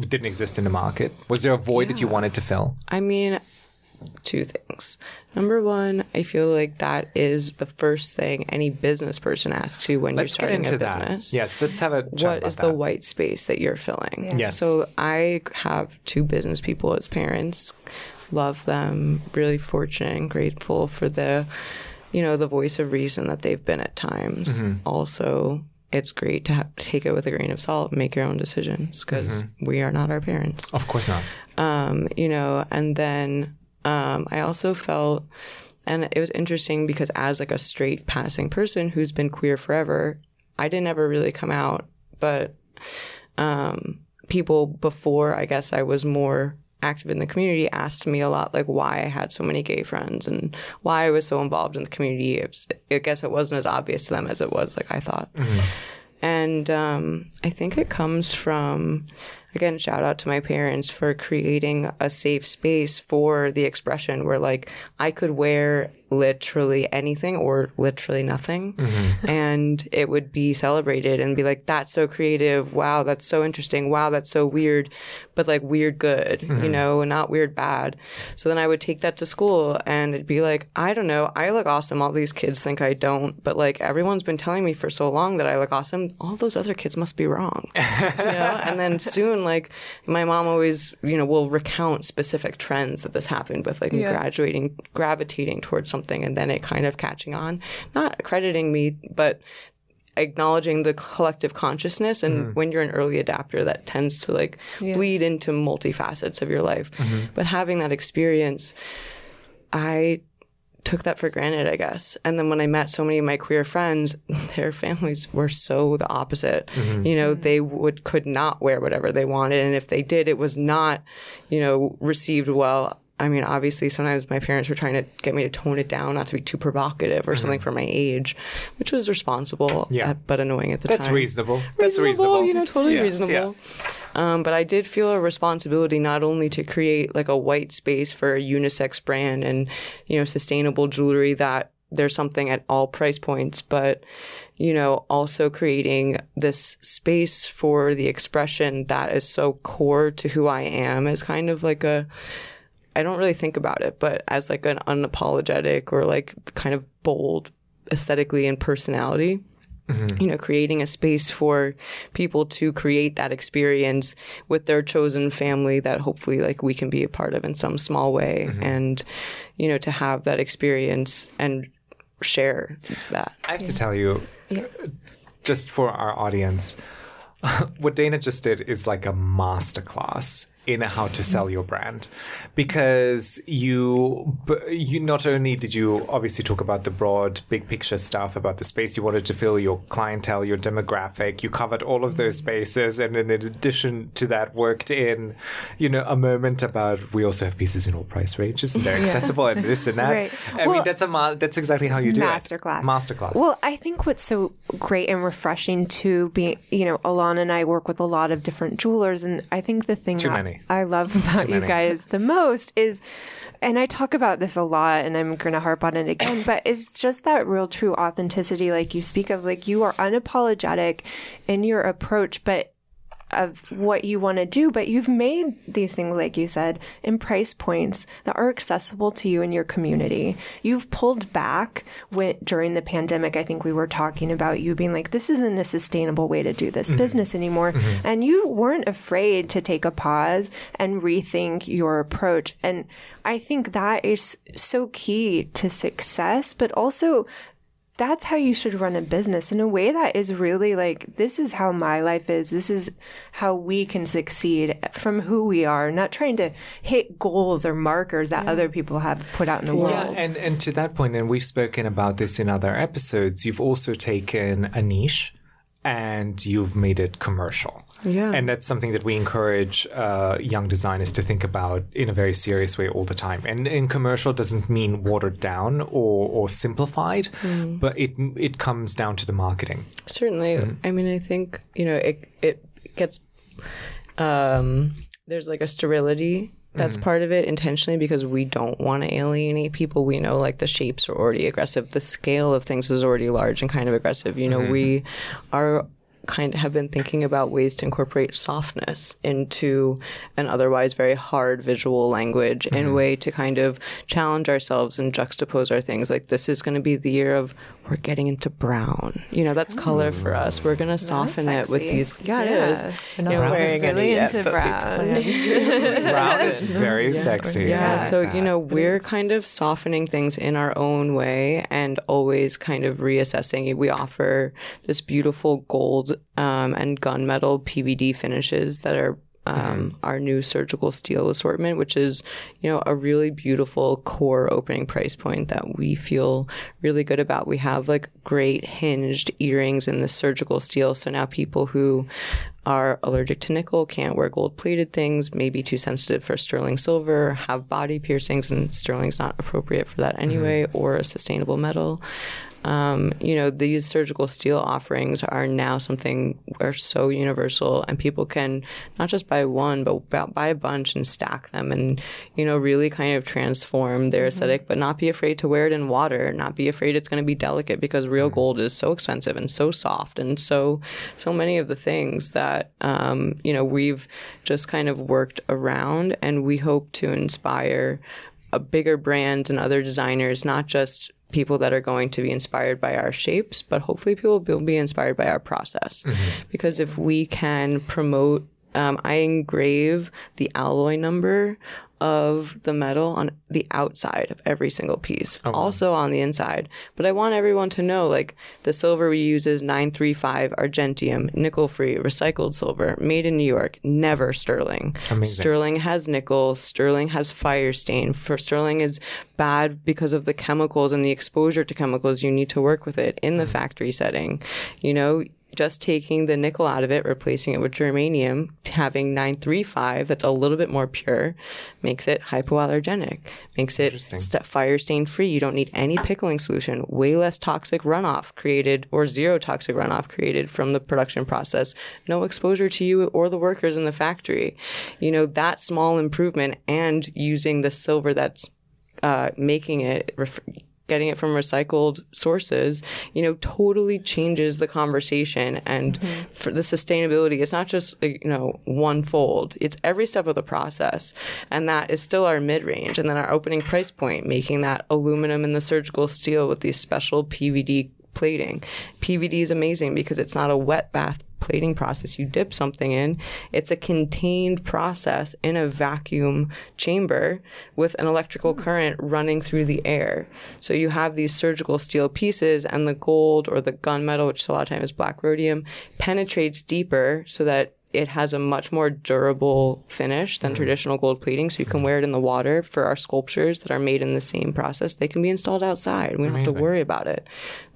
didn't exist in the market? Was there a void yeah. that you wanted to fill? I mean, two things. Number one, I feel like that is the first thing any business person asks you when let's you're starting a business. That. Yes, let's have a What is that. the white space that you're filling? Yeah. Yes. So I have two business people as parents. Love them. Really fortunate and grateful for the, you know, the voice of reason that they've been at times. Mm-hmm. Also, it's great to have, take it with a grain of salt, and make your own decisions because mm-hmm. we are not our parents. Of course not. Um, you know, and then um, I also felt, and it was interesting because as like a straight passing person who's been queer forever, I didn't ever really come out, but um, people before I guess I was more active in the community asked me a lot like why I had so many gay friends and why I was so involved in the community. It's, I guess it wasn't as obvious to them as it was like I thought. And um, I think it comes from, again, shout out to my parents for creating a safe space for the expression where, like, I could wear literally anything or literally nothing mm-hmm. and it would be celebrated and be like, that's so creative. Wow, that's so interesting. Wow, that's so weird, but like weird good, you mm-hmm. know, not weird bad. So then I would take that to school and it'd be like, I don't know, I look awesome. All these kids think I don't, but like everyone's been telling me for so long that I look awesome. All those other kids must be wrong. you know? And then soon, like my mom always, you know, will recount specific trends that this happened with, like me graduating, gravitating towards something, and then it kind of catching on. Not crediting me, but acknowledging the collective consciousness. And mm-hmm. when you're an early adapter that tends to like bleed into multifacets of your life. Mm-hmm. But having that experience i took that for granted i guess. And then when i met so many of my queer friends their families were so the opposite. Mm-hmm. You know they would could not wear whatever they wanted. And if they did it was not you know received well I mean, obviously, sometimes my parents were trying to get me to tone it down, not to be too provocative or something for my age, which was responsible, Yeah. uh, but annoying at the time. That's time. reasonable. That's reasonable. You know, totally Yeah, reasonable. Um, but I did feel a responsibility not only to create like a white space for a unisex brand and you know sustainable jewelry that there's something at all price points, but you know also creating this space for the expression that is so core to who I am is kind of like a I don't really think about it, but as like an unapologetic or like kind of bold aesthetically and personality. Mm-hmm. You know, creating a space for people to create that experience with their chosen family that hopefully like we can be a part of in some small way mm-hmm. and, you know, to have that experience and share that. I have to tell you, just for our audience, what Dana just did is like a masterclass in how to sell your brand. Because you you not only did you obviously talk about the broad big picture stuff about the space you wanted to fill your clientele your demographic you covered all of those mm-hmm. spaces. And then in addition to that worked in you know a moment about we also have pieces in all price ranges and they're accessible and this and that. Right. i mean that's a that's exactly how you do masterclass. it. Masterclass. Well, I think what's so great and refreshing to be, you know, Alain and I work with a lot of different jewelers, and I think the thing Too that many. I love about you guys the most is, and I talk about this a lot, and I'm going to harp on it again, but it's just that real true authenticity, like you speak of, like you are unapologetic in your approach, but of what you want to do, but you've made these things, like you said, in price points that are accessible to you and your community. You've pulled back when, during the pandemic. I think we were talking about you being like, this isn't a sustainable way to do this mm-hmm. business anymore. Mm-hmm. And you weren't afraid to take a pause and rethink your approach. And I think that is so key to success, but also that's how you should run a business in a way that is really like this is how my life is. This is how we can succeed from who we are. Not trying to hit goals or markers that other people have put out in the world. Yeah, and, and to that point, and we've spoken about this in other episodes, you've also taken a niche and you've made it commercial. Yeah. And that's something that we encourage uh, young designers to think about in a very serious way all the time. And, and commercial doesn't mean watered down or, or simplified, but it it comes down to the marketing. Certainly. I mean, I think, you know, it, it gets, um, there's like a sterility that's part of it intentionally because we don't want to alienate people. We know like the shapes are already aggressive. The scale of things is already large and kind of aggressive. You know, we are kind of have been thinking about ways to incorporate softness into an otherwise very hard visual language in a way to kind of challenge ourselves and juxtapose our things. Like this is going to be the year of we're getting into brown. You know, that's color for us. We're going to soften it with sexy. these. Yeah, it Yeah. is. We're not You know, wearing really any yet, into brown. plan Brown is very sexy. Yeah, I so like you know, we're kind of softening things in our own way and always kind of reassessing. We offer this beautiful gold um, and gunmetal PVD finishes that are um, our new surgical steel assortment, which is, you know, a really beautiful core opening price point that we feel really good about. We have like great hinged earrings in the surgical steel. So now people who are allergic to nickel, can't wear gold plated things, maybe too sensitive for sterling silver, have body piercings, and sterling's not appropriate for that anyway, or a sustainable metal. Um, you know, these surgical steel offerings are now something are so universal, and people can not just buy one, but buy a bunch and stack them, and you know, really kind of transform their aesthetic, but not be afraid to wear it in water, not be afraid it's going to be delicate because real gold is so expensive and so soft, and so so many of the things that um, you know we've just kind of worked around, and we hope to inspire a bigger brands and other designers, not just people that are going to be inspired by our shapes, but hopefully people will be inspired by our process. Because if we can promote, um, I engrave the alloy number of the metal on the outside of every single piece, oh, also on the inside. But I want everyone to know like the silver we use is 935 argentium, nickel free, recycled silver, made in New York, never sterling. Sterling has nickel, sterling has fire stain. For sterling is bad because of the chemicals and the exposure to chemicals you need to work with it in the mm. factory setting. You know, just taking the nickel out of it, replacing it with germanium, having 935 that's a little bit more pure, makes it hypoallergenic, makes it st- fire stain free. You don't need any pickling solution, way less toxic runoff created or zero toxic runoff created from the production process, no exposure to you or the workers in the factory. You know, that small improvement and using the silver that's uh, making it ref- getting it from recycled sources, you know, totally changes the conversation. And mm-hmm. for the sustainability, it's not just, you know, one fold. It's every step of the process. And that is still our mid range. And then our opening price point, making that aluminum and the surgical steel with these special PVD plating. PVD is amazing because it's not a wet bath plating process. You dip something in. It's a contained process in a vacuum chamber with an electrical hmm. current running through the air. So you have these surgical steel pieces and the gold or the gunmetal, which a lot of times is black rhodium, penetrates deeper so that it has a much more durable finish than mm. traditional gold plating. So you can mm. wear it in the water for our sculptures that are made in the same process. They can be installed outside. We don't have to worry about it.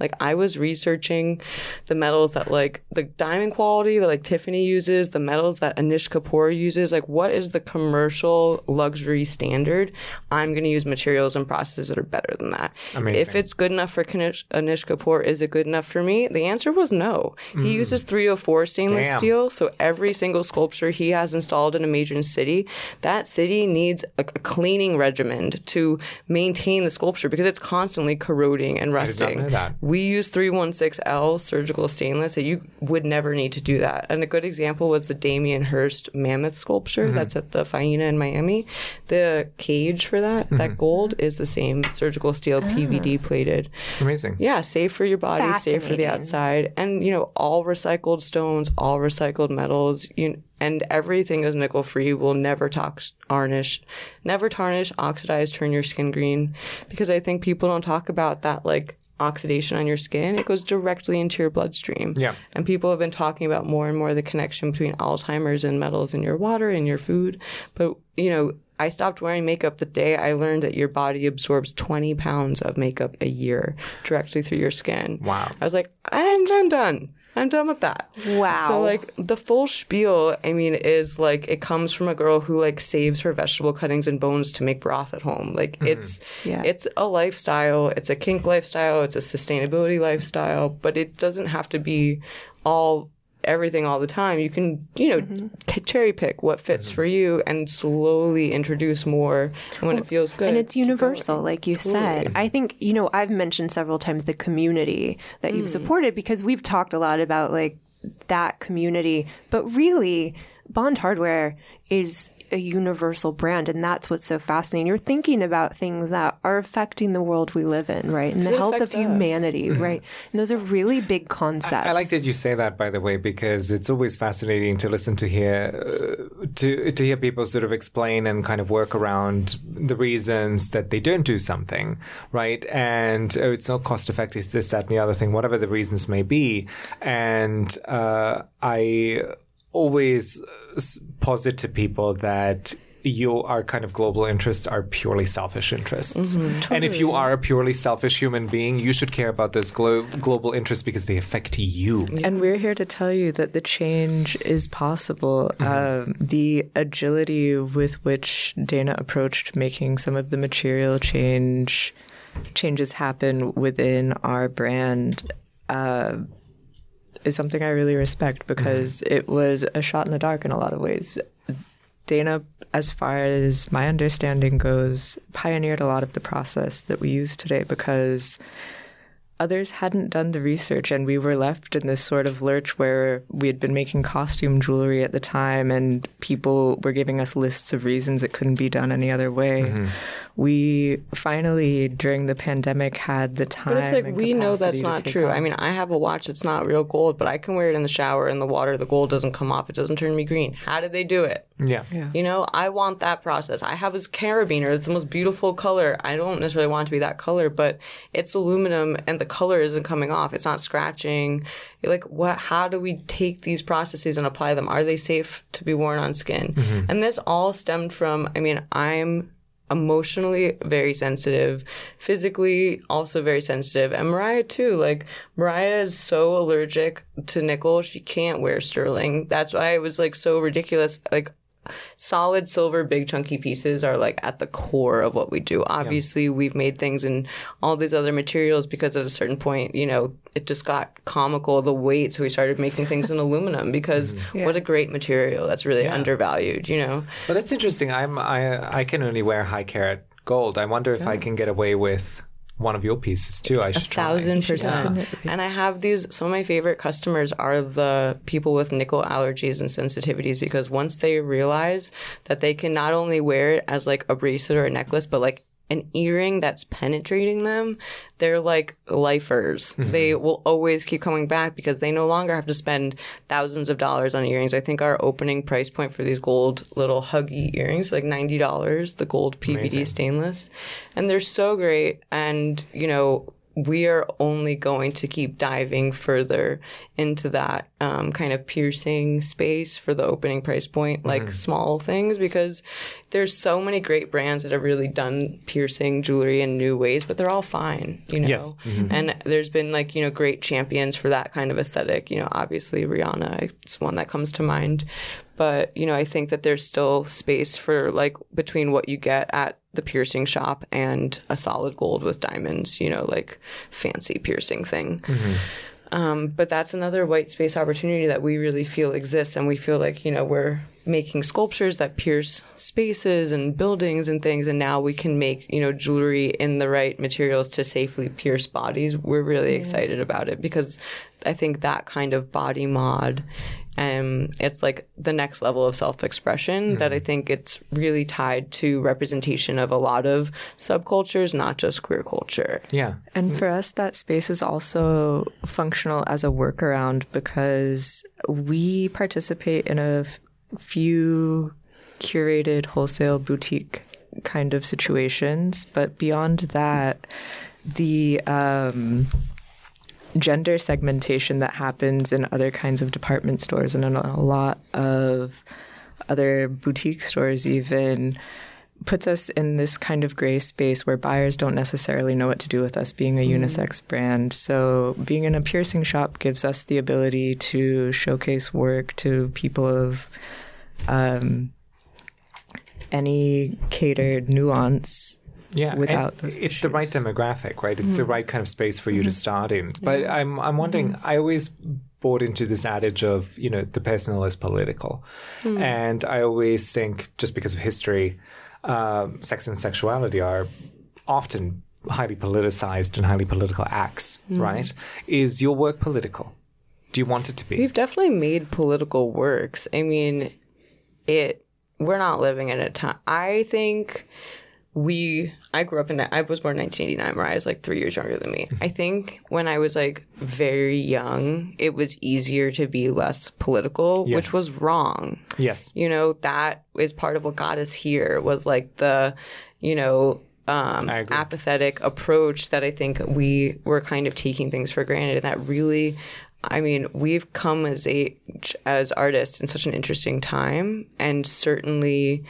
Like I was researching the metals that like the diamond quality that like Tiffany uses, the metals that Anish Kapoor uses. Like what is the commercial luxury standard? I'm going to use materials and processes that are better than that. Amazing. If it's good enough for Kanish, Anish Kapoor, is it good enough for me? The answer was no. He mm. uses 304 stainless Damn. steel. So every single sculpture he has installed in a major city, that city needs a, a cleaning regimen to maintain the sculpture because it's constantly corroding and did not rusting. know that. We use 316L surgical stainless, so you would never need to do that. And a good example was the Damien Hirst mammoth sculpture Mm-hmm. that's at the Faena in Miami. The cage for that, Mm-hmm. that gold, is the same surgical steel PVD plated. Amazing. Yeah, safe for your body, safe for the outside, and you know all recycled stones, all recycled metals, you and everything is nickel free. Will never tox- tarnish, never tarnish, oxidize, turn your skin green, because I think people don't talk about that like oxidation on your skin. It goes directly into your bloodstream. Yeah. And people have been talking about more and more the connection between Alzheimer's and metals in your water and your food. But, you know, I stopped wearing makeup the day I learned that your body absorbs 20 pounds of makeup a year directly through your skin. Wow. I was like, I'm, I'm done. I'm done with that. Wow. So like the full spiel, I mean, is like it comes from a girl who like saves her vegetable cuttings and bones to make broth at home. Like mm-hmm. it's Yeah. it's a lifestyle. It's a kink lifestyle. It's a sustainability lifestyle. But it doesn't have to be all everything all the time. You can you know mm-hmm. c- cherry pick what fits mm-hmm. for you and slowly introduce more. And when it feels good, and it's universal like you said. I think you know i've mentioned several times the community that you've mm. supported because we've talked a lot about like that community. But really bond hardware is a universal brand and that's what's so fascinating you're thinking about things that are affecting the world we live in right and the health of us. humanity right and those are really big concepts I like that you say that, by the way, because it's always fascinating to listen to hear uh, to to hear people sort of explain and kind of work around the reasons that they don't do something, right? And oh, it's not cost effective, it's this, that, and the other thing, whatever the reasons may be. And uh, I always posit to people that you our kind of global interests are purely selfish interests. And if you are a purely selfish human being, you should care about those glo- global interests because they affect you. And we're here to tell you that the change is possible. Um, the agility with which Dana approached making some of the material change changes happen within our brand uh, is something I really respect mm-hmm. because it was a shot in the dark in a lot of ways. Dana, as far as my understanding goes, pioneered a lot of the process that we use today because others hadn't done the research and we were left in this sort of lurch where we had been making costume jewelry at the time and people were giving us lists of reasons it couldn't be done any other way. Mm-hmm. We finally, during the pandemic, had the time. But it's like and we know that's not true. off. I mean, I have a watch that's not real gold, but I can wear it in the shower in the water. The gold doesn't come off. It doesn't turn me green. How did they do it? Yeah. You know, I want that process. I have this carabiner. It's the most beautiful color. I don't necessarily want it to be that color, but it's aluminum and the color isn't coming off. It's not scratching. Like, what? How do we take these processes and apply them? Are they safe to be worn on skin? Mm-hmm. And this all stemmed from. I mean, I'm emotionally very sensitive, physically also very sensitive, and Mariah too. Like Mariah is so allergic to nickel, she can't wear sterling. That's why it was like so ridiculous. Like solid silver big chunky pieces are like at the core of what we do. Obviously we've made things in all these other materials because at a certain point you know it just got comical the weight so we started making things in aluminum because mm-hmm. what a great material that's really undervalued you know? But that's interesting. I'm I I can only wear high carat gold. I wonder if I can get away with one of your pieces too. I should try. thousand percent. And I have these. Some of my favorite customers are the people with nickel allergies and sensitivities because once they realize that they can not only wear it as like a bracelet or a necklace, but like an earring that's penetrating them, they're like lifers. Mm-hmm. They will always keep coming back because they no longer have to spend thousands of dollars on earrings. I think our opening price point for these gold little huggy earrings, like ninety dollars, the gold PVD stainless, and they're so great. And you know, we are only going to keep diving further into that um, kind of piercing space for the opening price point, like small things, because there's so many great brands that have really done piercing jewelry in new ways, but they're all fine, you know. Yes. And there's been like you know great champions for that kind of aesthetic. You know, obviously Rihanna, it's one that comes to mind. But you know, I think that there's still space for like between what you get at the piercing shop and a solid gold with diamonds. You know, like fancy piercing thing. Um, but that's another white space opportunity that we really feel exists, and we feel like you know we're making sculptures that pierce spaces and buildings and things, and now we can make you know jewelry in the right materials to safely pierce bodies. We're really excited about it because I think that kind of body mod. Um, it's like the next level of self-expression that I think it's really tied to representation of a lot of subcultures, not just queer culture. Yeah. And for us, that space is also functional as a workaround because we participate in a f- few curated wholesale boutique kind of situations. But beyond that, the um, gender segmentation that happens in other kinds of department stores and in a lot of other boutique stores, even puts us in this kind of gray space where buyers don't necessarily know what to do with us being a unisex brand. So being in a piercing shop gives us the ability to showcase work to people of um, any catered nuance. Yeah, without and those it's the right demographic, right? It's the hmm. right kind of space for you to mm-hmm. start in. But I'm I'm wondering. Mm-hmm. I always bought into this adage of you know the personal is political, hmm. and I always think just because of history, um, sex and sexuality are often highly politicized and highly political acts, hmm. right? Is your work political? Do you want it to be? We've definitely made political works. I mean, it. We're not living in a time. I think we. I grew up in. I was born in 1989. Mariah is like three years younger than me. I think when I was like very young, it was easier to be less political, Yes. which was wrong. yes. You know, that is part of what got us here. Was like the, you know. Um, apathetic approach that I think we were kind of taking things for granted, and that really I mean, we've come as age as artists in such an interesting time, and certainly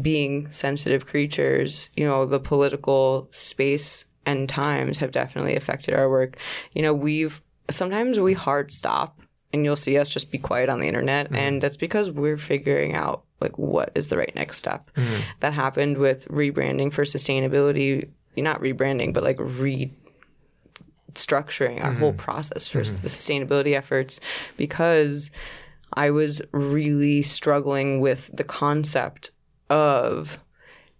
being sensitive creatures, you know, the political space and times have definitely affected our work. You know, we've sometimes we hard stop and you'll see us just be quiet on the internet mm-hmm. and that's because we're figuring out like what is the right next step. Mm-hmm. That happened with rebranding for sustainability, not rebranding, but like re structuring our mm-hmm. whole process for mm-hmm. the sustainability efforts because I was really struggling with the concept of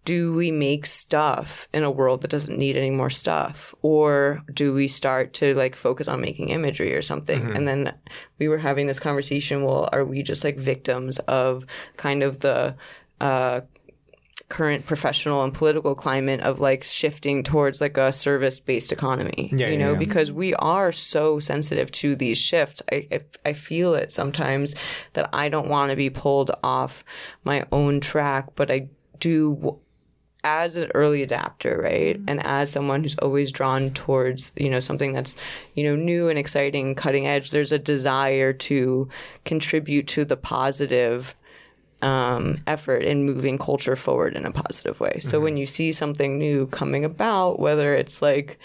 do we make stuff in a world that doesn't need any more stuff or do we start to like focus on making imagery or something mm-hmm. and then we were having this conversation well are we just like victims of kind of the uh, current professional and political climate of like shifting towards like a service based economy yeah, you know yeah. because we are so sensitive to these shifts I, I, I feel it sometimes that i don't want to be pulled off my own track but i do as an early adapter, right? Mm-hmm. And as someone who's always drawn towards, you know, something that's, you know, new and exciting, cutting edge, there's a desire to contribute to the positive um, effort in moving culture forward in a positive way. So mm-hmm. when you see something new coming about, whether it's like,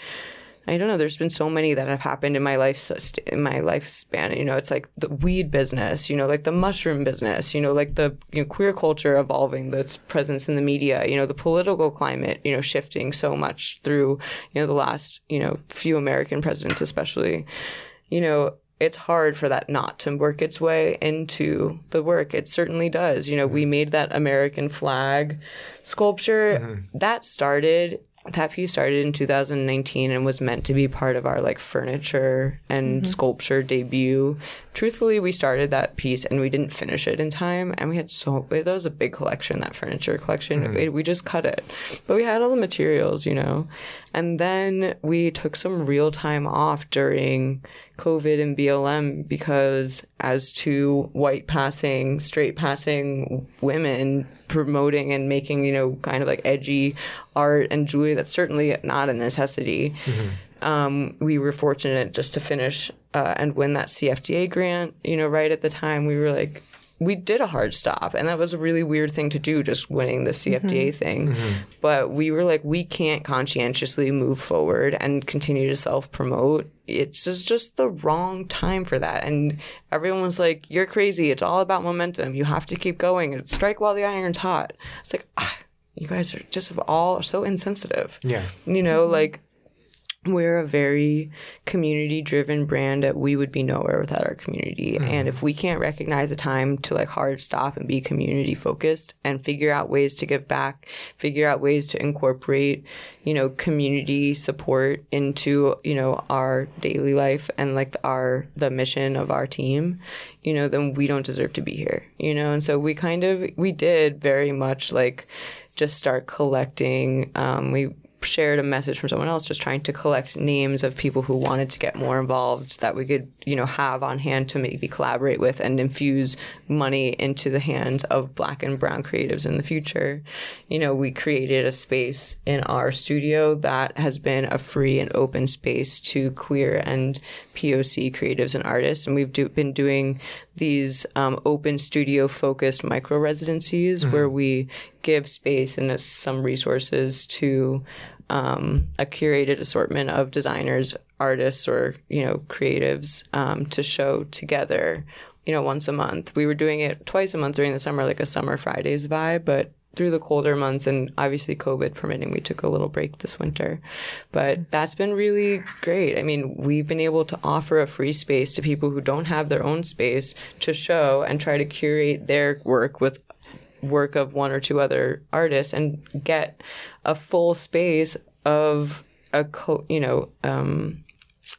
I don't know. There's been so many that have happened in my life in my lifespan. You know, it's like the weed business. You know, like the mushroom business. You know, like the you know, queer culture evolving, that's presence in the media. You know, the political climate. You know, shifting so much through you know the last you know few American presidents, especially. You know, it's hard for that not to work its way into the work. It certainly does. You know, we made that American flag sculpture mm-hmm. that started that piece started in 2019 and was meant to be part of our like furniture and mm-hmm. sculpture debut. Truthfully, we started that piece and we didn't finish it in time. And we had so, that was a big collection, that furniture collection. Mm-hmm. We just cut it. But we had all the materials, you know. And then we took some real time off during COVID and BLM because, as two white passing, straight passing women promoting and making, you know, kind of like edgy art and jewelry that's certainly not a necessity. Mm-hmm. Um, we were fortunate just to finish uh, and win that CFDA grant. You know, right at the time, we were like, we did a hard stop and that was a really weird thing to do just winning the cfda mm-hmm. thing. Mm-hmm. but we were like we can't conscientiously move forward and continue to self-promote. It's just, just the wrong time for that. And everyone was like you're crazy. It's all about momentum. You have to keep going strike while the iron's hot. It's like ah, you guys are just all so insensitive. Yeah. You know mm-hmm. like we're a very community driven brand that we would be nowhere without our community. Mm-hmm. And if we can't recognize a time to like hard stop and be community focused and figure out ways to give back, figure out ways to incorporate, you know, community support into, you know, our daily life and like our, the mission of our team, you know, then we don't deserve to be here, you know? And so we kind of, we did very much like, just start collecting. Um, we shared a message from someone else just trying to collect names of people who wanted to get more involved that we could you know have on hand to maybe collaborate with and infuse money into the hands of black and brown creatives in the future. You know we created a space in our studio that has been a free and open space to queer and poc creatives and artists and we've do, been doing these um, open studio focused micro residencies mm-hmm. where we give space and some resources to um, a curated assortment of designers, artists, or you know creatives um, to show together. You know, once a month. We were doing it twice a month during the summer, like a summer Fridays vibe, but through the colder months and obviously COVID permitting, we took a little break this winter. But that's been really great. I mean, we've been able to offer a free space to people who don't have their own space to show and try to curate their work with work of one or two other artists and get a full space of a co- you know um,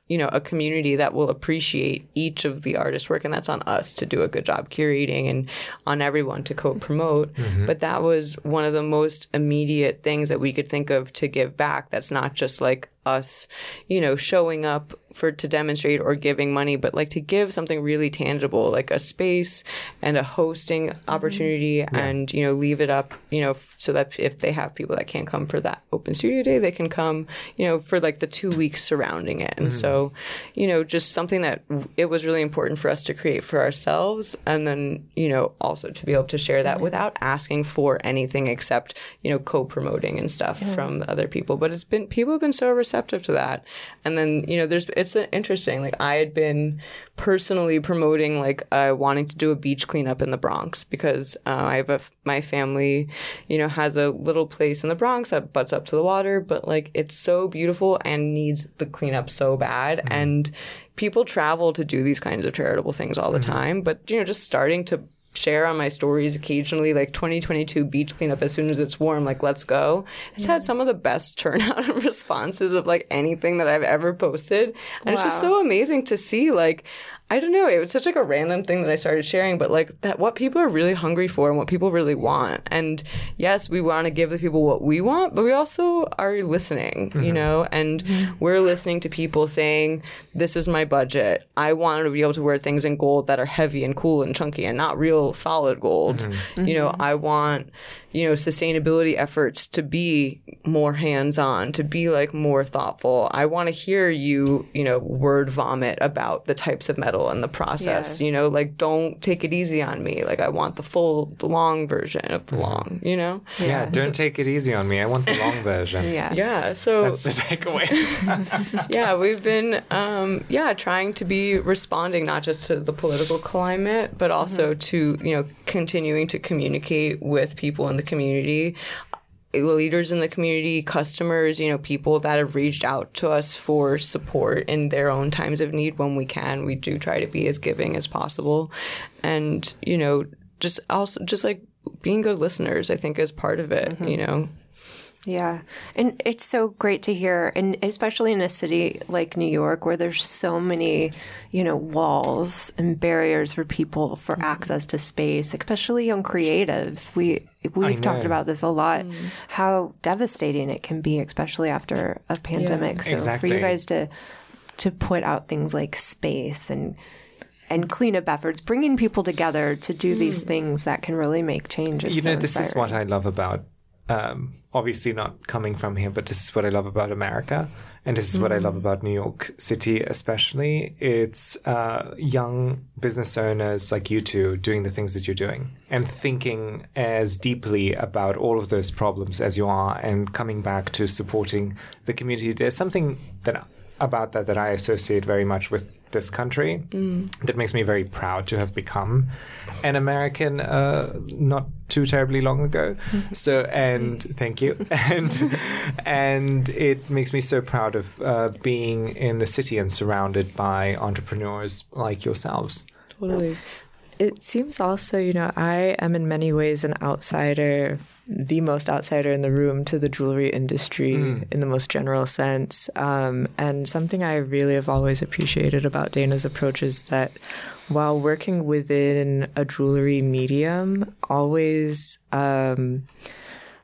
you know a community that will appreciate each of the artists work and that's on us to do a good job curating and on everyone to co-promote mm-hmm. but that was one of the most immediate things that we could think of to give back that's not just like us, you know, showing up for to demonstrate or giving money, but like to give something really tangible, like a space and a hosting mm-hmm. opportunity, and you know, leave it up, you know, f- so that if they have people that can't come for that open studio day, they can come, you know, for like the two weeks surrounding it. And mm-hmm. so, you know, just something that w- it was really important for us to create for ourselves, and then you know, also to be able to share that without asking for anything except you know, co-promoting and stuff from other people. But it's been people have been so receptive to that, and then you know, there's it's interesting. Like I had been personally promoting like uh, wanting to do a beach cleanup in the Bronx because uh, I have a my family, you know, has a little place in the Bronx that butts up to the water, but like it's so beautiful and needs the cleanup so bad. And people travel to do these kinds of charitable things all the time but you know just starting to share on my stories occasionally like 2022 beach cleanup as soon as it's warm like let's go. It's had some of the best turnout and responses of like anything that i've ever posted. And it's just so amazing to see like i don't know it was such like a random thing that i started sharing but like that what people are really hungry for and what people really want. And yes we want to give the people what we want but we also are listening you mm-hmm. know? And we're listening to people saying this is my budget. I want to be able to wear things in gold that are heavy and cool and chunky and not real solid gold. Mm-hmm. You know mm-hmm. i want you know sustainability efforts to be more hands-on to be like more thoughtful i want to hear you you know word vomit about the types of metal and the process Yeah. you know like don't take it easy on me like i want the full the long version of the long you know Yeah, don't take it easy on me. I want the long version. Yeah. yeah so That's the takeaway. yeah, we've been um, yeah trying to be responding not just to the political climate, but also to you know continuing to communicate with people in the community. Uh, leaders in the community, customers, you know, people that have reached out to us for support in their own times of need when we can. We do try to be as giving as possible. And, you know, just also, just like being good listeners, I think is part of it, mm-hmm. you know? Yeah. And it's so great to hear, and especially in a city like New York where there's so many, you know, walls and barriers for people for mm-hmm. access to space, especially young creatives. We we've talked about this a lot, mm-hmm. how devastating it can be, especially after a pandemic. So for you guys to to put out things like space and and cleanup efforts, bringing people together to do these mm. things that can really make changes. is you know, so this is what I love about, um, obviously not coming from here, but this is what I love about America. And this is what I love about New York City, especially. It's uh, young business owners like you two doing the things that you're doing and thinking as deeply about all of those problems as you are and coming back to supporting the community. There's something that about that that I associate very much with this country that makes me very proud to have become an American uh, not too terribly long ago. So and thank you and and it makes me so proud of uh, being in the city and surrounded by entrepreneurs like yourselves. Totally. It seems also, you know, I am in many ways an outsider, the most outsider in the room to the jewelry industry in the most general sense. Um, and something I really have always appreciated about Dana's approach is that while working within a jewelry medium, always um,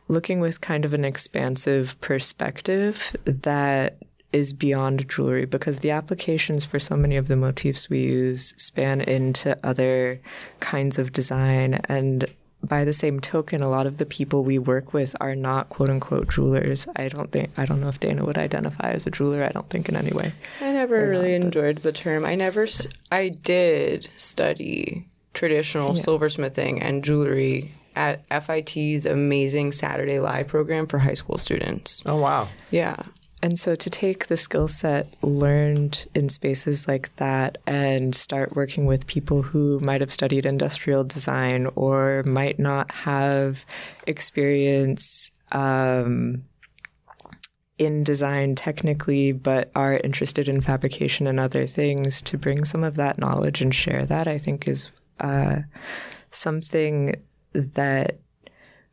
looking with kind of an expansive perspective that is beyond jewelry because the applications for so many of the motifs we use span into other kinds of design and by the same token a lot of the people we work with are not quote unquote jewelers i don't think i don't know if dana would identify as a jeweler i don't think in any way I never really enjoyed the term. I never, I did study traditional silversmithing and jewelry at FIT's amazing Saturday Live program for high school students. Oh wow! Yeah. And so to take the skill set learned in spaces like that and start working with people who might have studied industrial design or might not have experience um, in design technically, but are interested in fabrication and other things, to bring some of that knowledge and share that, I think is uh, something that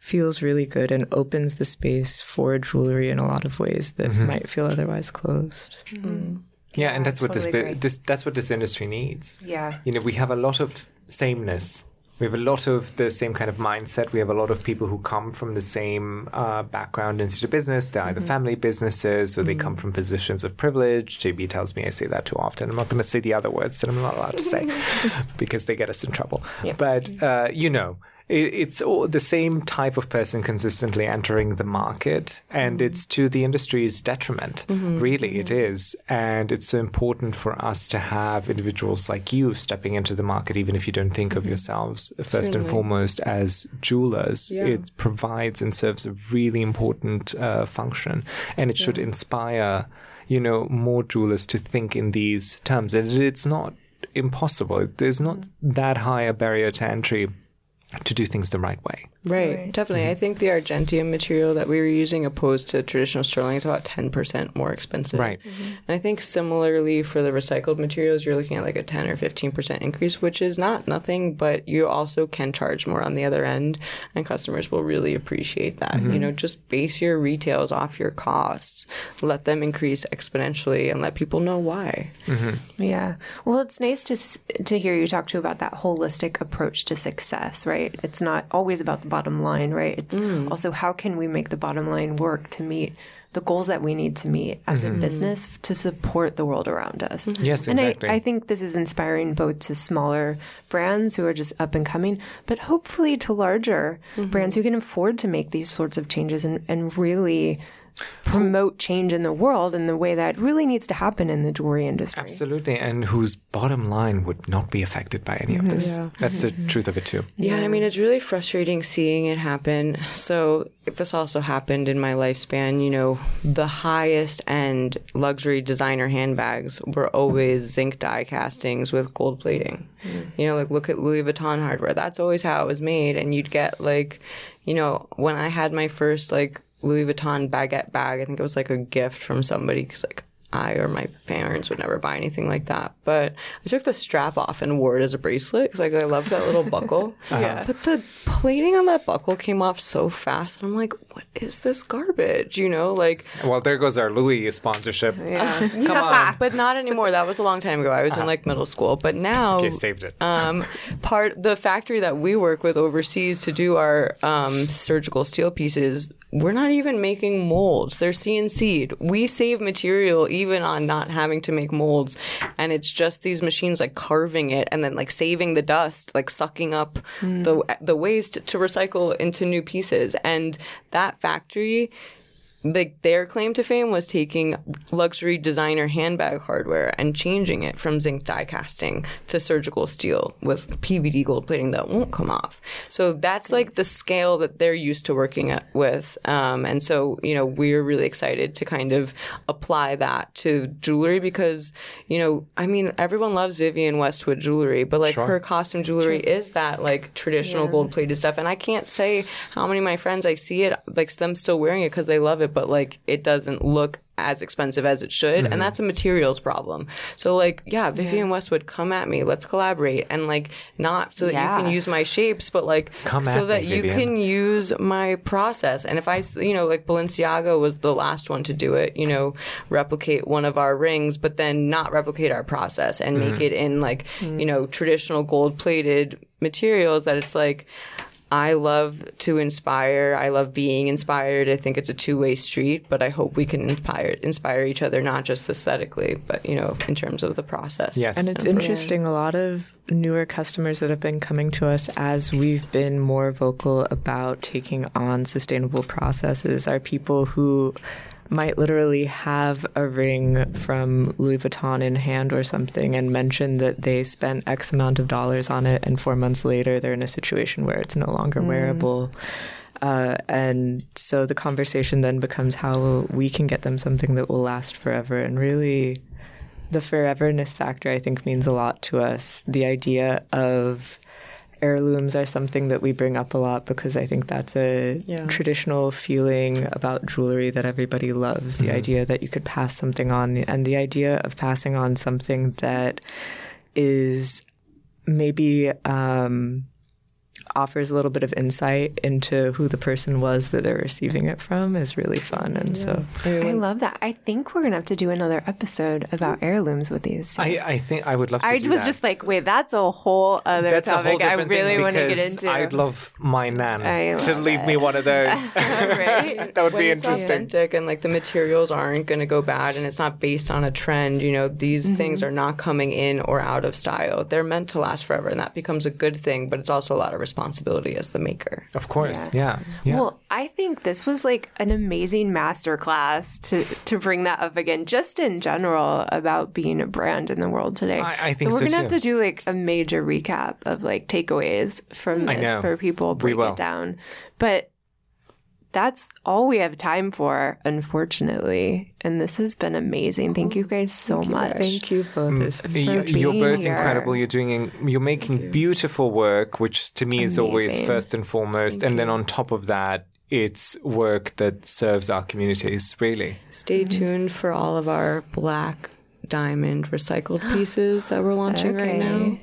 feels really good and opens the space for jewelry in a lot of ways that mm-hmm. might feel otherwise closed. Mm-hmm. Mm. Yeah, and that's what totally this, agree. this that's what this industry needs. Yeah. You know, we have a lot of sameness We have a lot of the same kind of mindset. We have a lot of people who come from the same uh, background into the business. They're either mm-hmm. family businesses or they come from positions of privilege. JB tells me I say that too often. I'm not going to say the other words that I'm not allowed to say because they get us in trouble. But, uh, you know, it, it's all the same type of person consistently entering the market, and it's to the industry's detriment. Mm-hmm. Really, it is. And it's so important for us to have individuals like you stepping into the market, even if you don't think of mm-hmm. yourselves first and foremost as jewelers. Yeah. It provides and serves a really important uh, function, and it should inspire, you know, more jewelers to think in these terms. And it's not impossible. There's not mm-hmm. that high a barrier to entry to do things the right way. Right, definitely. Mm-hmm. I think the Argentium material that we were using opposed to traditional sterling is about 10% more expensive. Right. Mm-hmm. And I think similarly for the recycled materials, you're looking at like a 10 or 15% increase, which is not nothing, but you also can charge more on the other end, and customers will really appreciate that. Mm-hmm. You know, just base your retails off your costs, let them increase exponentially, and let people know why. Yeah. Well, it's nice to to hear you talk to about that holistic approach to success, right? It's not always about the bottom line, right? It's mm. also how can we make the bottom line work to meet the goals that we need to meet as a mm-hmm. business to support the world around us. Mm-hmm. Yes, and exactly. I, I think this is inspiring both to smaller brands who are just up and coming, but hopefully to larger mm-hmm. brands who can afford to make these sorts of changes and, and really promote change in the world in the way that really needs to happen in the jewelry industry. Absolutely, and whose bottom line would not be affected by any of this. That's the mm-hmm. truth of it too. Yeah, I mean, it's really frustrating seeing it happen. So, if this also happened in my lifespan, you know, the highest end luxury designer handbags were always zinc die castings with gold plating. Mm. You know, like look at Louis Vuitton hardware. That's always how it was made. And you'd get like, you know, when I had my first like Louis Vuitton baguette bag, I think it was like a gift from somebody because like I or my parents would never buy anything like that. But I took the strap off and wore it as a bracelet because like I love that little buckle. yeah. But the plating on that buckle came off so fast. And I'm like, what is this garbage? You know, like Well, there goes our Louis sponsorship. Yeah. Come on. but not anymore. That was a long time ago. I was in like middle school. But now Okay, saved it. um, part the factory that we work with overseas to do our um, surgical steel pieces we're not even making molds. They're cnc'd we save material even on not having to make molds. And it's just these machines like carving it and then like saving the dust like sucking up hmm. the the waste to recycle into new pieces. And that factory like their claim to fame was taking luxury designer handbag hardware and changing it from zinc die casting to surgical steel with PVD gold plating that won't come off. So that's like the scale that they're used to working at, with. Um, and so, you know, we're really excited to kind of apply that to jewelry because, you know, I mean, everyone loves Vivienne Westwood jewelry, but like her costume jewelry is that like traditional gold plated stuff. And I can't say how many of my friends I see it, like them still wearing it because they love it, but like it doesn't look as expensive as it should. And mm-hmm. that's a materials problem. So like, yeah, Vivienne Westwood, come at me. Let's collaborate. And like, not so that you can use my shapes, but like, Come so that me, you Vivienne. can use my process. And if I, you know, like Balenciaga was the last one to do it, you know, replicate one of our rings, but then not replicate our process and make mm-hmm. it in like, mm. you know, traditional gold plated materials that it's like, I love to inspire. I love being inspired. I think it's a two way street, but I hope we can inspire inspire each other, not just aesthetically, but you know, in terms of the process. Yes. And it's for- interesting, a lot of newer customers that have been coming to us as we've been more vocal about taking on sustainable processes are people who might literally have a ring from Louis Vuitton in hand or something and mention that they spent X amount of dollars on it, and four months later they're in a situation where it's no longer wearable. Uh, and so the conversation then becomes how we can get them something that will last forever and really the foreverness factor I think means a lot to us. The idea of heirlooms are something that we bring up a lot because I think that's a Yeah. traditional feeling about jewelry that everybody loves. The idea that you could pass something on and the idea of passing on something that is maybe um, offers a little bit of insight into who the person was that they're receiving it from is really fun. And so I love that. I think we're gonna have to do another episode about heirlooms with these. I, I think I would love to. I do was that. just like, wait, that's a whole other That's a topic. whole I really want to get into. I'd love my nan I to love leave me one of those. right? that would when be interesting. authentic and like the materials aren't going to go bad and it's not based on a trend you know these Mm-hmm. things are not coming in or out of style they're meant to last forever and that becomes a good thing but it's also a lot of responsibility as the maker Of course, yeah, yeah. Well, I think this was like an amazing masterclass to to bring that up again, just in general about being a brand in the world today. I- I think so. We're so, gonna have to do like a major recap of like takeaways from I this know. for people. We Break will. it down, but that's all we have time for, unfortunately. And this has been amazing. Thank you guys so much. thank you both. Mm. It's You, for you're both here. incredible. You're doing, you're making beautiful work, which to me is always first and foremost. and then on top of that, it's work that serves our communities. Really, stay tuned for all of our black diamond recycled pieces that we're launching right now Okay.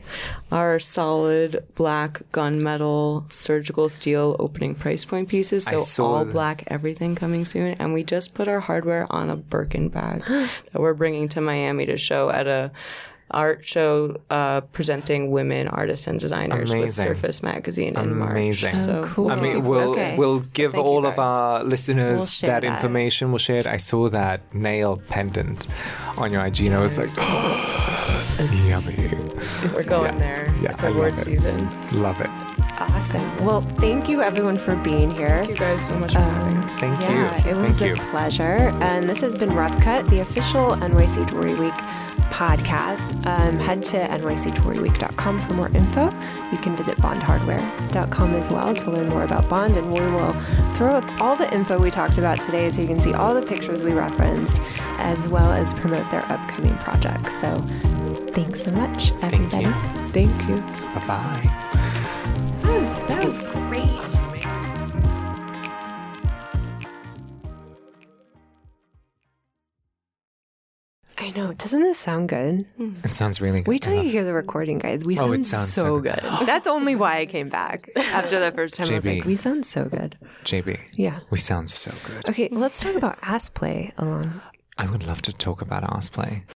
our solid black gunmetal surgical steel opening price point pieces so all that. black everything coming soon and we just put our hardware on a birkin bag that we're bringing to miami to show at a art show uh, presenting women artists and designers with surface magazine in march Amazing. so cool. I mean, we'll Okay. we'll give Thank all of our listeners We'll that, that. information. We'll share it. I saw that nail pendant on your IG, and I was like, yummy. we're going Yeah. there Yeah, it's I award love it. season Love it. Awesome. Well, thank you everyone for being here. thank you guys so much for having me Thank yeah, you. it was Thank a you. pleasure. And this has been Rough Cut, the official NYC Jewelry Week podcast. Um, head to nycjewelryweek.com for more info. You can visit bondhardware.com as well to learn more about Bond. And we will throw up all the info we talked about today so you can see all the pictures we referenced as well as promote their upcoming projects. So thanks so much, everybody. you. Thank you. Bye bye. I know. Doesn't this sound good? Hmm. It sounds really good. Wait till I you hear the recording, guys. We Oh, sound, it sounds so so good. good. That's only why I came back after the first time. I was JB. like, we sound so good. JB. Yeah. We sound so good. Okay, let's talk about ass play along. I would love to talk about ass play.